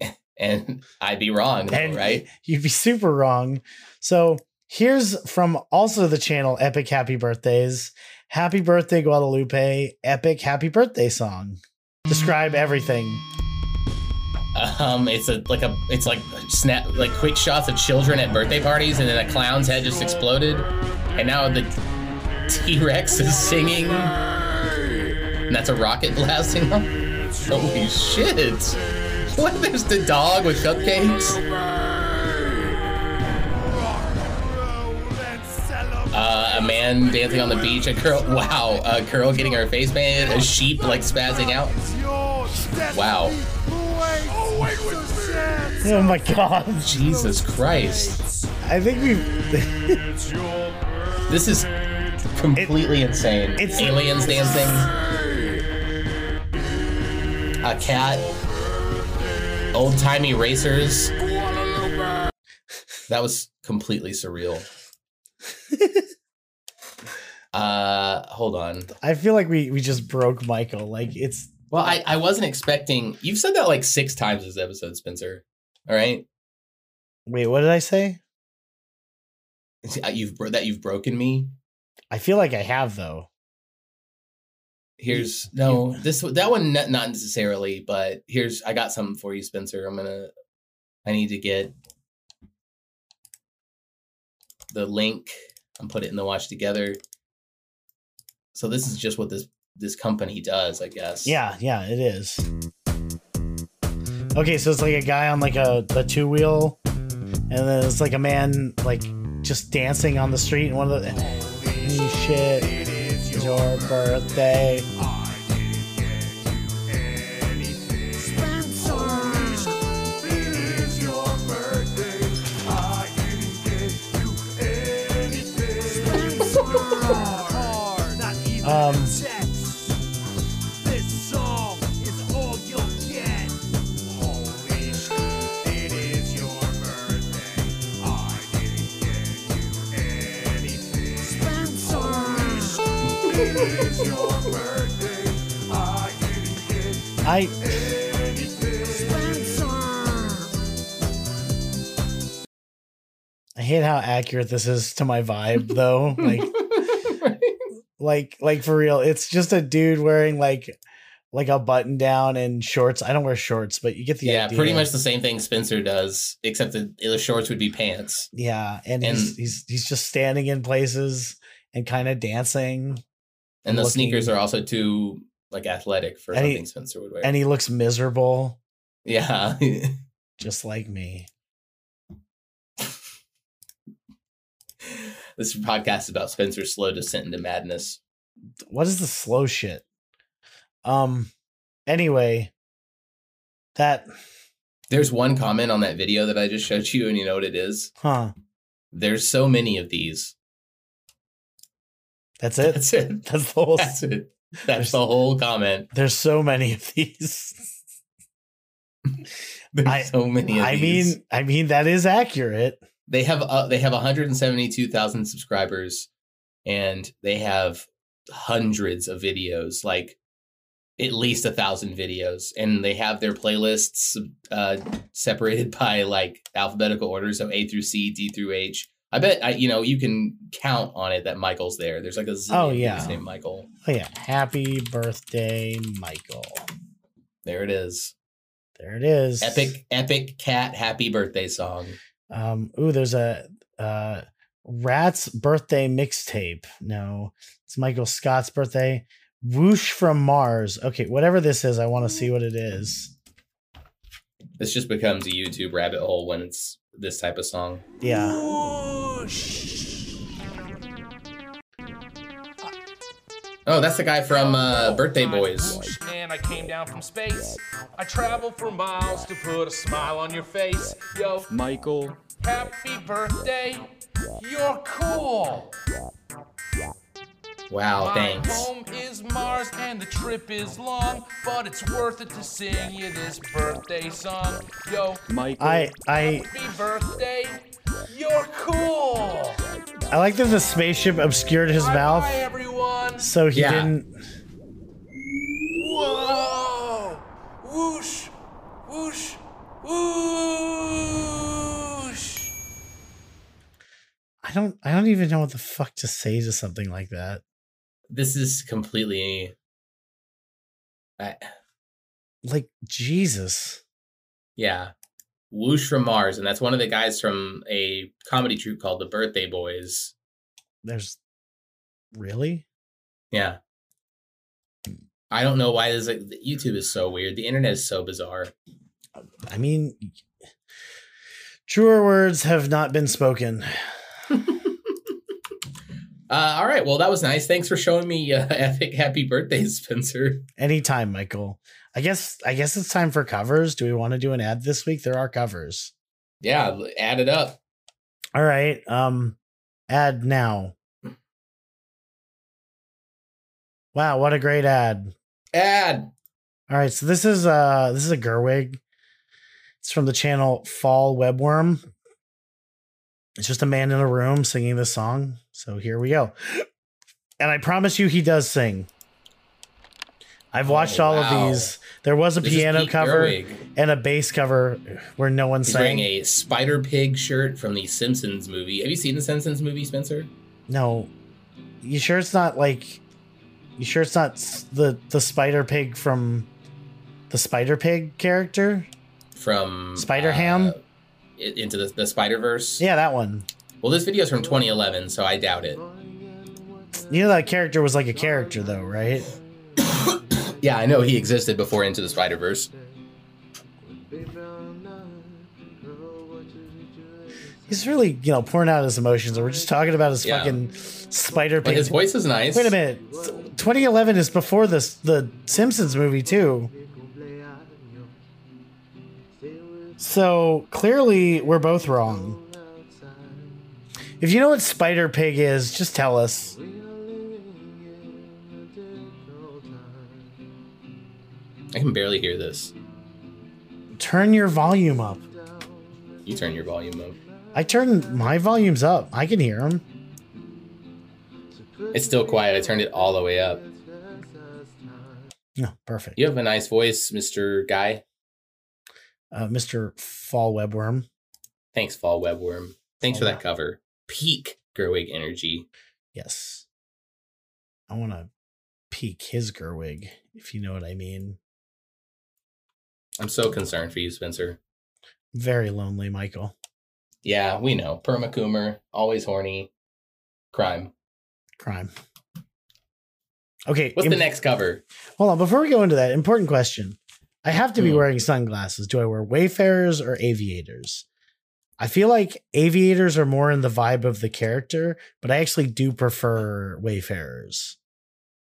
*laughs* And I'd be wrong, though, right? You'd be super wrong. So here's from also the channel Epic Happy Birthdays. Happy birthday, Guadalupe. Epic happy birthday song. Describe everything. Um, it's a like a it's like snap like quick shots of children at birthday parties, and then a clown's head just exploded, and now the T Rex is singing, and that's a rocket blasting. Holy shit! What? There's the dog with cupcakes. Uh, a man dancing on the beach. A girl. Wow. A girl getting her face painted. A sheep like spazzing out. Wow. Oh my god. *laughs* Jesus Christ. I think we This is completely insane. it's- aliens dancing. A cat. Old timey racers. That was completely surreal. *laughs* Uh, hold on. I feel like we we just broke Michael. Like it's Well, I, I wasn't expecting. You've said that like six times this episode, Spencer. All right, wait, what did I say? you've bro- that you've broken me. I feel like I have though. Here's no this that one not, not necessarily, but here's I got something for you, Spencer. I'm gonna I need to get the link and put it in the watch together. So this is just what this this company does, I guess. Yeah, yeah, it is. Okay, so it's like a guy on like a, a two wheel, and then it's like a man like just dancing on the street, and one of the holy shit, it's your birthday. Um, I I hate how accurate this is to my vibe *laughs* though. Like like like for real it's just a dude wearing like like a button down and shorts i don't wear shorts but you get the yeah, idea. pretty much the same thing Spencer does, except that the shorts would be pants. yeah and, he's, And- he's he's just standing in places and kind of dancing And the sneakers are also too like athletic for And he- Spencer would wear. and he looks miserable yeah. *laughs* just like me this podcast is about Spencer's slow descent into madness. what is the slow shit um anyway that There's one comment on that video that I just showed you, and you know what it is? huh There's so many of these. That's it That's it. *laughs* that's the whole That's it. *laughs* That's the whole comment. there's so many of these *laughs* There's I- so many of i these. mean i mean that is accurate they have uh, they have 172,000 subscribers and they have hundreds of videos like at least a thousand videos and they have their playlists uh separated by like alphabetical order so a through c d through h i bet I, you know you can count on it that michael's there there's like a Oh, yeah. named michael oh yeah happy birthday michael there it is there it is epic epic cat happy birthday song Um, ooh, there's a uh Rat's birthday mixtape. No, it's Michael Scott's birthday. Whoosh from Mars. Okay, whatever this is, I want to see what it is. this just becomes a youtube rabbit hole when it's this type of song Yeah. oh that's the guy from uh birthday boys And I came down from space. I traveled for miles to put a smile on your face. Yo, Michael. happy birthday. You're cool. Wow My thanks home is Mars and the trip is long, but it's worth it to sing you this birthday song. Yo, Michael. I I happy birthday. You're cool. I like that the spaceship obscured his Bye mouth, bye, everyone. so he Yeah. didn't. Whoa! Whoosh! Whoosh! Whoosh! I don't. I don't even know what the fuck to say to something like that. This is completely I, Like Jesus. yeah whoosh from mars and that's one of the guys from a comedy troupe called the birthday boys There's really. yeah i don't know why this like, youtube is so weird the internet is so bizarre I mean, truer words have not been spoken. *laughs* uh, all right well that was nice thanks for showing me uh, *laughs* epic happy birthday spencer Anytime, Michael. I guess I guess it's time for covers. Do we want to do an ad this week? There are covers. yeah add it up All right. Um ad now. Wow, what a great ad. Ad. All right, so this is uh this is a Gerwig. It's from the channel Fall Webworm. It's just a man in a room singing this song. So here we go. And I promise you, he does sing. I've watched Oh, all wow. of these. There was a This piano cover Gerwig. and a bass cover where no one He's sang. wearing a Spider Pig shirt from the Simpsons movie. Have you seen the Simpsons movie, Spencer? No, you sure it's not like? You sure it's not the the Spider Pig from the Spider Pig character? From Spider Ham? uh, into the, the Spider Verse. Yeah, that one. Well, this video is from 2011, so I doubt it. You know that character was like a character though, right? *coughs* Yeah, I know he existed before Into the Spider Verse. He's really, you know, pouring out his emotions. And we're just talking about his Yeah. fucking Spider But his voice is nice. Wait a minute. 2011 is before this the Simpsons movie too. So clearly we're both wrong. If you know what Spider Pig is, just tell us. I can barely hear this. Turn your volume up. You turn your volume up. I turn my volumes up. I can hear them. It's still quiet. I turned it all the way up. No, perfect. You have a nice voice, Mr. Guy. Uh, Mr. Fall Webworm. Thanks, Fall Webworm. Thanks for Oh, that cover. Peak Gerwig energy. Yes. I want to peek his Gerwig, if you know what I mean. I'm so concerned for you, Spencer. Very lonely, Michael. Yeah, we know. Permacoomer, always horny. Crime. Crime. Okay. What's im- the next cover? Hold on. Before we go into that, important question. I have to be Hmm. wearing sunglasses. Do I wear Wayfarers or Aviators? I feel like Aviators are more in the vibe of the character, but I actually do prefer Wayfarers.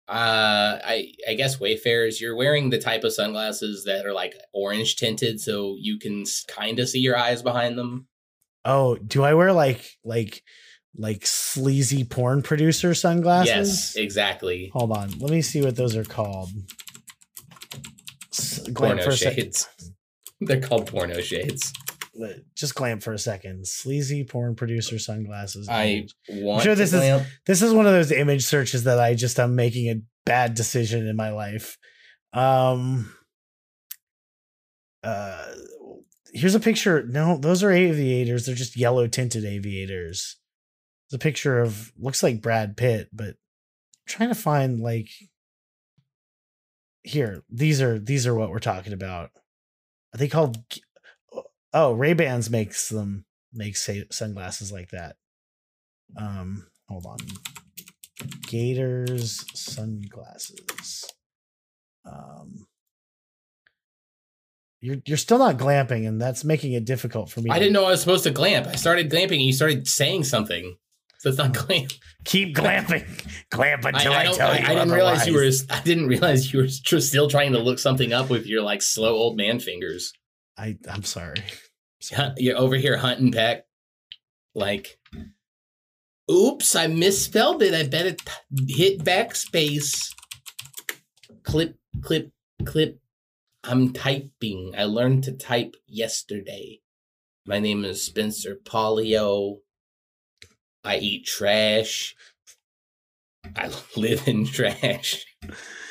Uh, I I guess Wayfarers. You're wearing the type of sunglasses that are like orange tinted, so you can kind of see your eyes behind them. Oh, do I wear like like like sleazy porn producer sunglasses? Yes, exactly. Hold on. Let me see what those are called. S- Porno for a sec- shades. *laughs* They're called porno shades. Just glam for a second. Sleazy porn producer sunglasses. I want. sure to this is- This is one of those image searches that I just I'm making a bad decision in my life. Um uh here's a picture. No, those are aviators. They're just yellow tinted aviators. It's a picture of looks like Brad Pitt, but I'm trying to find like here. These are these are what we're talking about. Are they called? Oh, Ray Bans makes them make say, sunglasses like that. Um, hold on. Gators sunglasses. Um, you're you're still not glamping, and that's making it difficult for me. I didn't know I was supposed to glamp. I started glamping, and you started saying something. So it's not *laughs* glamp. keep glamping, glamp until I I, don't- tell I- you. I didn't realize you were. I didn't realize you were still trying to look something up with your like slow old man fingers. I I'm sorry. *laughs* Huh, You're over here hunting peck. Like, oops, I misspelled it. I better hit backspace. Clip, clip, clip. I'm typing. I learned to type yesterday. My name is Spencer Polio. I eat trash. I *laughs* live in trash. *laughs*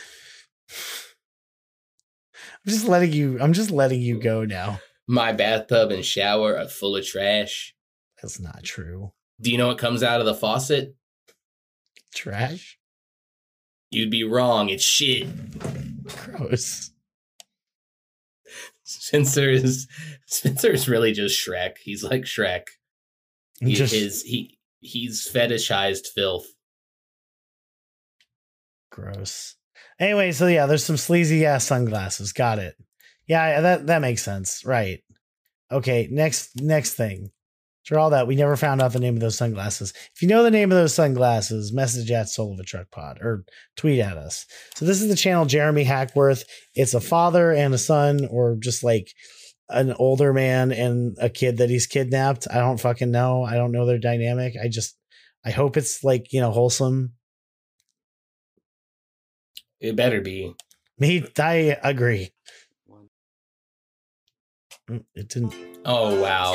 I'm just letting you. I'm just letting you go now. My bathtub and shower are full of trash. That's not true. Do you know what comes out of the faucet? Trash. You'd be wrong. It's shit. Gross. Spencer is Spencer is really just Shrek. He's like Shrek. He, Just his he he's fetishized filth. gross. Anyway, so yeah, there's some sleazy ass sunglasses. Got it. Yeah, that that makes sense. Right. Okay. Next next thing. For all that, we never found out the name of those sunglasses. If you know the name of those sunglasses, message at Soul of a Truck Pod or tweet at us. So this is the channel Jeremy Hackworth. It's a father and a son, or just like an older man and a kid that he's kidnapped. I don't fucking know. I don't know their dynamic. I just I hope it's like, you know, wholesome. It better be. Me, I agree. Mm, it didn't. Oh wow.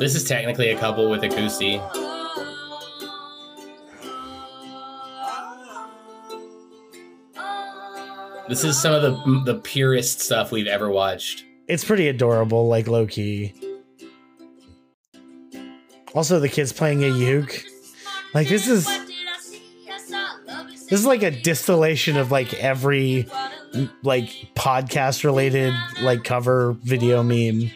This is technically a couple with a goosey. This is some of the the purest stuff we've ever watched. It's pretty adorable, like low key. Also, the kids playing a uke. Like this is this is like a distillation of like every like podcast related like cover video meme.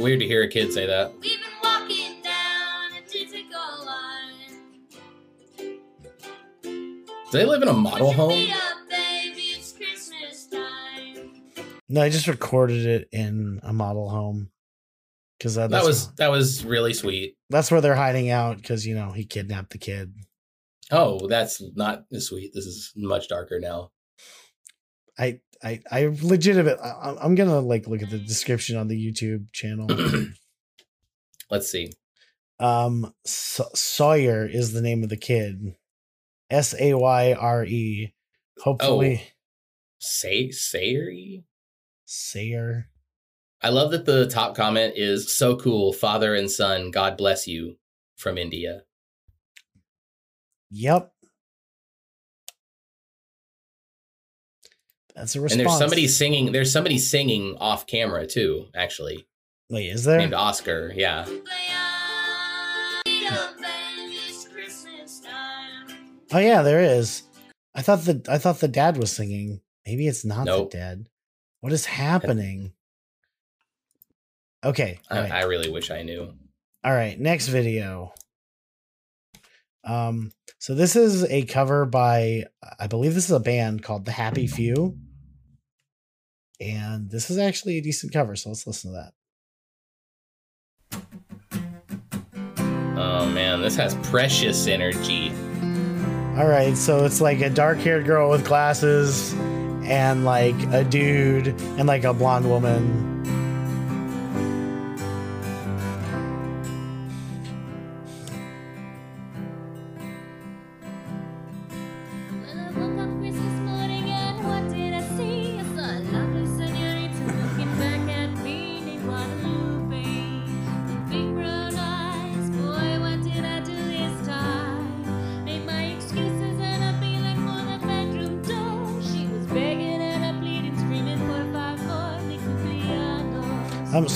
Weird to hear a kid say that. We've been walking down a difficult line. Do they live in a model home? up, baby. It's Christmas time. No, I just recorded it in a model home because uh, That that's, was that was really sweet. that's where they're hiding out because you know he kidnapped the kid. Oh, that's not as sweet. This is much darker now. I I I legitimate. I, I'm gonna like look at the description on the YouTube channel. *clears throat* Let's see. um, Sa- Sawyer is the name of the kid. S A Y R E. Hopefully, Say Sayeri? Sayer. I love that the top comment is so cool, father and son, God bless you from India. Yep. That's a response. And there's somebody singing, there's somebody singing off camera too, actually. Wait, is there? Named Oscar. Yeah. Play on. Feet up, baby. It's Christmas time. Oh yeah, there is. I thought the I thought the dad was singing. Maybe it's not Nope. the dad. What is happening? Okay. I, right. I really wish I knew. All right, next video. Um, so this is a cover by I believe this is a band called The Happy Few. And this is actually a decent cover, so let's listen to that. Oh man, this has precious energy. All right, so it's like a dark-haired girl with glasses and like a dude and like a blonde woman.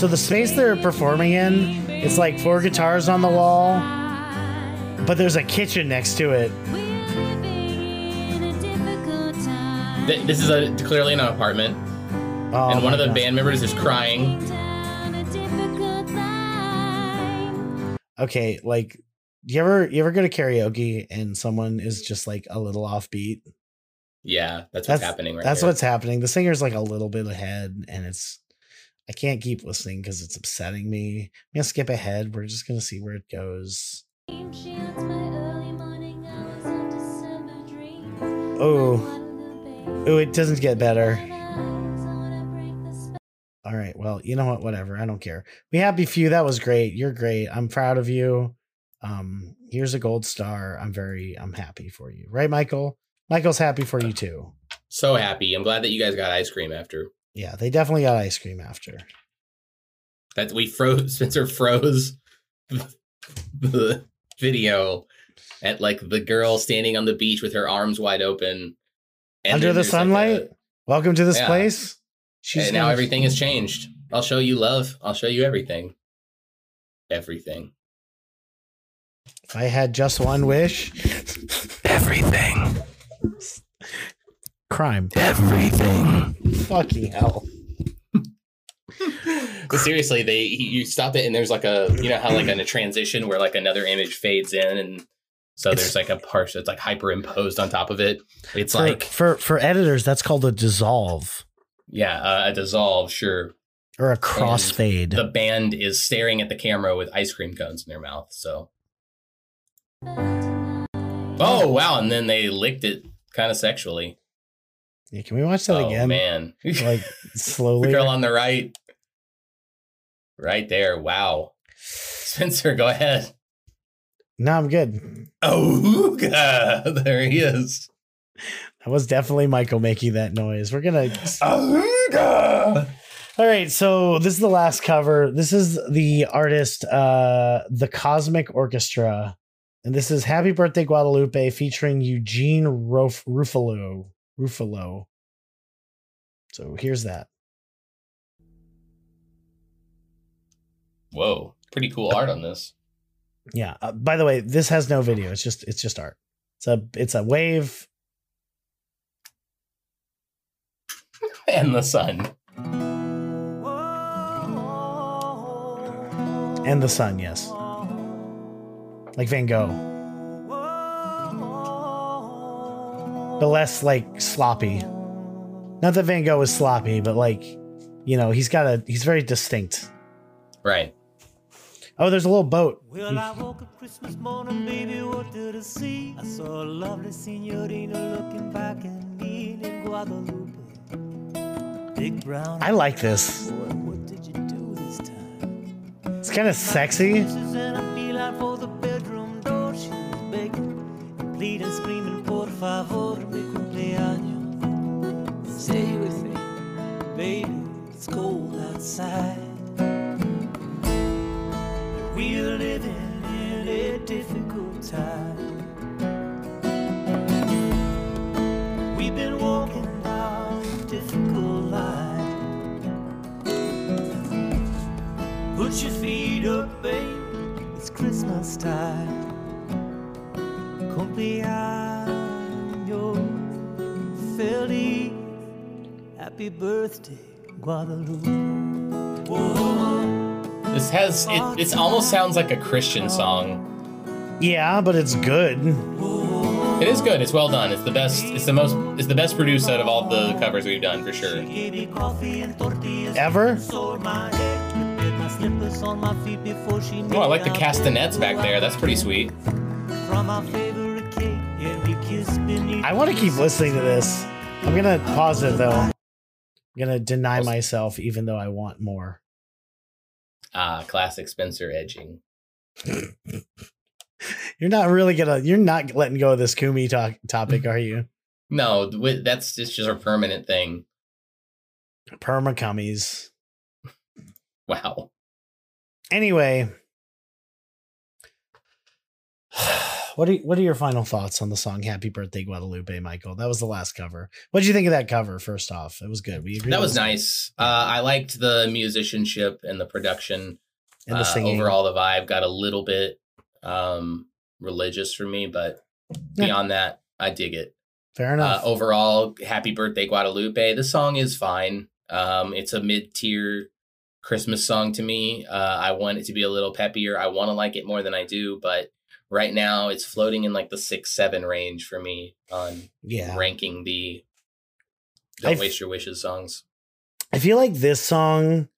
So the space they're performing in, it's like four guitars on the wall, but there's a kitchen next to it. We're living in a difficult time. Th- This is a clearly an apartment, Oh and one my of the God. band members is crying. Down a difficult line. Okay, like you ever you ever go to karaoke and someone is just like a little offbeat? Yeah, that's what's That's- happening right now. That's there. what's happening. The singer's like a little bit ahead, and it's I can't keep listening because it's upsetting me. I'm gonna skip ahead. We're just gonna see where it goes. She haunts my early morning hours of December dreams. Oh. Oh, Oh, it doesn't get better. All right. Well, you know what? Whatever. I don't care. We happy few. That was great. You're great. I'm proud of you. Um, here's a gold star. I'm very I'm happy for you. Right, Michael? Michael's happy for you too. So happy. I'm glad that you guys got ice cream after. Yeah, they definitely got ice cream after. That we froze *laughs* Spencer froze the video at like the girl standing on the beach with her arms wide open. Under the there's, like, a- sunlight. Welcome to this Yeah. place. She's and now gonna- everything has changed. I'll show you love. I'll show you everything. Everything. If I had just one wish, Everything. Crime. Everything. Fucking hell. But seriously, they you stop it and there's like a you know how like in a transition where like another image fades in and so It's- there's like a part that's like hyperimposed on top of it. It's For, like for for editors, that's called a dissolve yeah, uh, a dissolve. Sure, or a crossfade. the band is staring at the camera with ice cream cones in their mouth. So oh wow, and then they licked it kind of sexually. Yeah, can we watch that oh again? man, Like *laughs* slowly. the girl on the right, right there. Wow, Spencer, go ahead. No, I'm good. Oh. *laughs* There he is. That was definitely Michael making that noise. We're gonna. Auga. All right, so this is the last cover. This is the artist, uh, the Cosmic Orchestra, and this is "Happy Birthday Guadalupe" featuring Eugene Ruf- Ruffalo. Ruffalo. So here's that. Whoa. Pretty cool art on this. Yeah. Uh, by the way, this has no video. It's just it's just art. It's a it's a wave. *laughs* And the sun. and the sun. Yes, like Van Gogh, but less like sloppy. Not that Van Gogh is sloppy, but like you know, he's got a he's very distinct. Right. Oh, there's a little boat. Well, I woke up Christmas morning, baby, what did I see? I saw a lovely senorita looking back at me in Guadalupe. Big brown. I like this. Boy, what did you do this time? It's kind of sexy. And screaming, por favor, mi cumpleaños. Stay with me, baby, it's cold outside. We're living in a difficult Happy birthday, Guadalupe. Whoa. This has it. It almost sounds like a Christian song. Yeah, but it's good. It is good. It's well done. It's the best. It's the most. It's the best produced out of all the covers we've done for sure. Gave me coffee and tortillas. Ever? Sore my head. Prepared my slippers on my feet Oh, I like the castanets back there. That's pretty sweet. From our favorite cake, yeah, we kissed beneath I want to keep listening to this. I'm gonna pause it though. I'm gonna deny myself, even though I want more. Ah, classic Spencer edging. *laughs* You're not really gonna. You're not letting go of this Kumi talk topic, are you? *laughs* No, that's it's just a permanent thing. Perma cummies. *laughs* Wow. Anyway, *sighs* *sighs* what are what are your final thoughts on the song "Happy Birthday Guadalupe"? Michael, that was the last cover. What did you think of that cover? First off, it was good. We agree. That was nice. Uh, I liked the musicianship and the production. And the Uh, overall, the vibe got a little bit um, religious for me, but Yeah. beyond that, I dig it. Fair Uh, enough. overall, Happy Birthday Guadalupe. The song is fine. Um, it's a mid tier Christmas song to me. Uh, I want it to be a little peppier. I want to like it more than I do, but right now it's floating in like the six seven range for me on yeah, ranking the Don't I've- Waste Your Wishes songs. I feel like this song.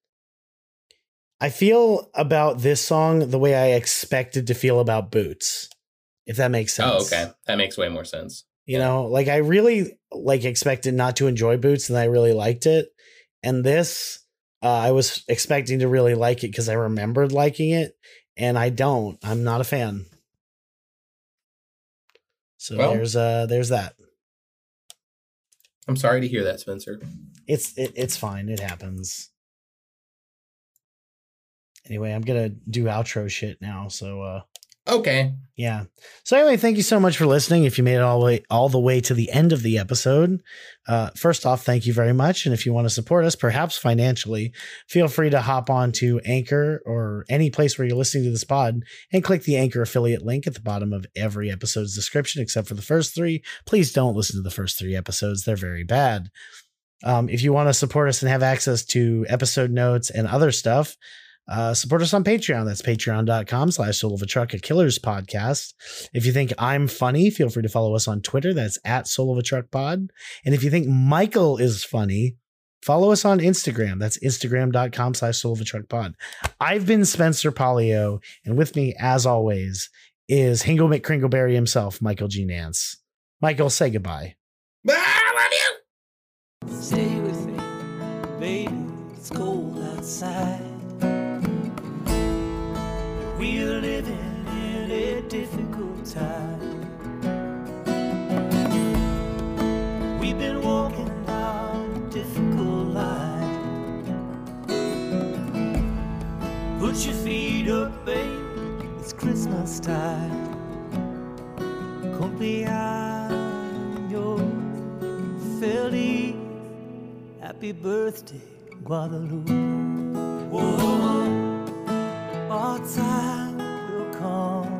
I feel about this song the way I expected to feel about Boots, if that makes sense. Oh, okay. That makes way more sense. You know, like I really like expected not to enjoy Boots, and I really liked it. And this, uh, I was expecting to really like it because I remembered liking it, and I don't. I'm not a fan. So Well- there's uh there's that. I'm sorry to hear that, Spencer. It's it, it's fine. It happens. Anyway, I'm gonna do outro shit now. So uh Okay. Yeah. So anyway, thank you so much for listening. If you made it all the way all the way to the end of the episode, uh, first off, thank you very much. And if you want to support us, perhaps financially, feel free to hop on to Anchor or any place where you're listening to this pod and click the Anchor affiliate link at the bottom of every episode's description, except for the first three. Please don't listen to the first three episodes; they're very bad. Um, if you want to support us and have access to episode notes and other stuff, uh, support us on Patreon. That's patreon.com slash soul of a truck, a killers podcast. If you think I'm funny, feel free to follow us on Twitter. That's at soul of a truck pod. And if you think Michael is funny, follow us on Instagram. That's instagram.com slash soul of a truck pod. I've been Spencer Polio, and with me, as always, is Hingle McCringleberry himself, Michael G. Nance. Michael, say goodbye. I love you. Stay with me, baby. It's cold outside. time. We've been walking down a difficult line. Put your feet up, babe. It's Christmas time. Cumpleaños feliz. Happy birthday, Guadalupe. Whoa, our time will come.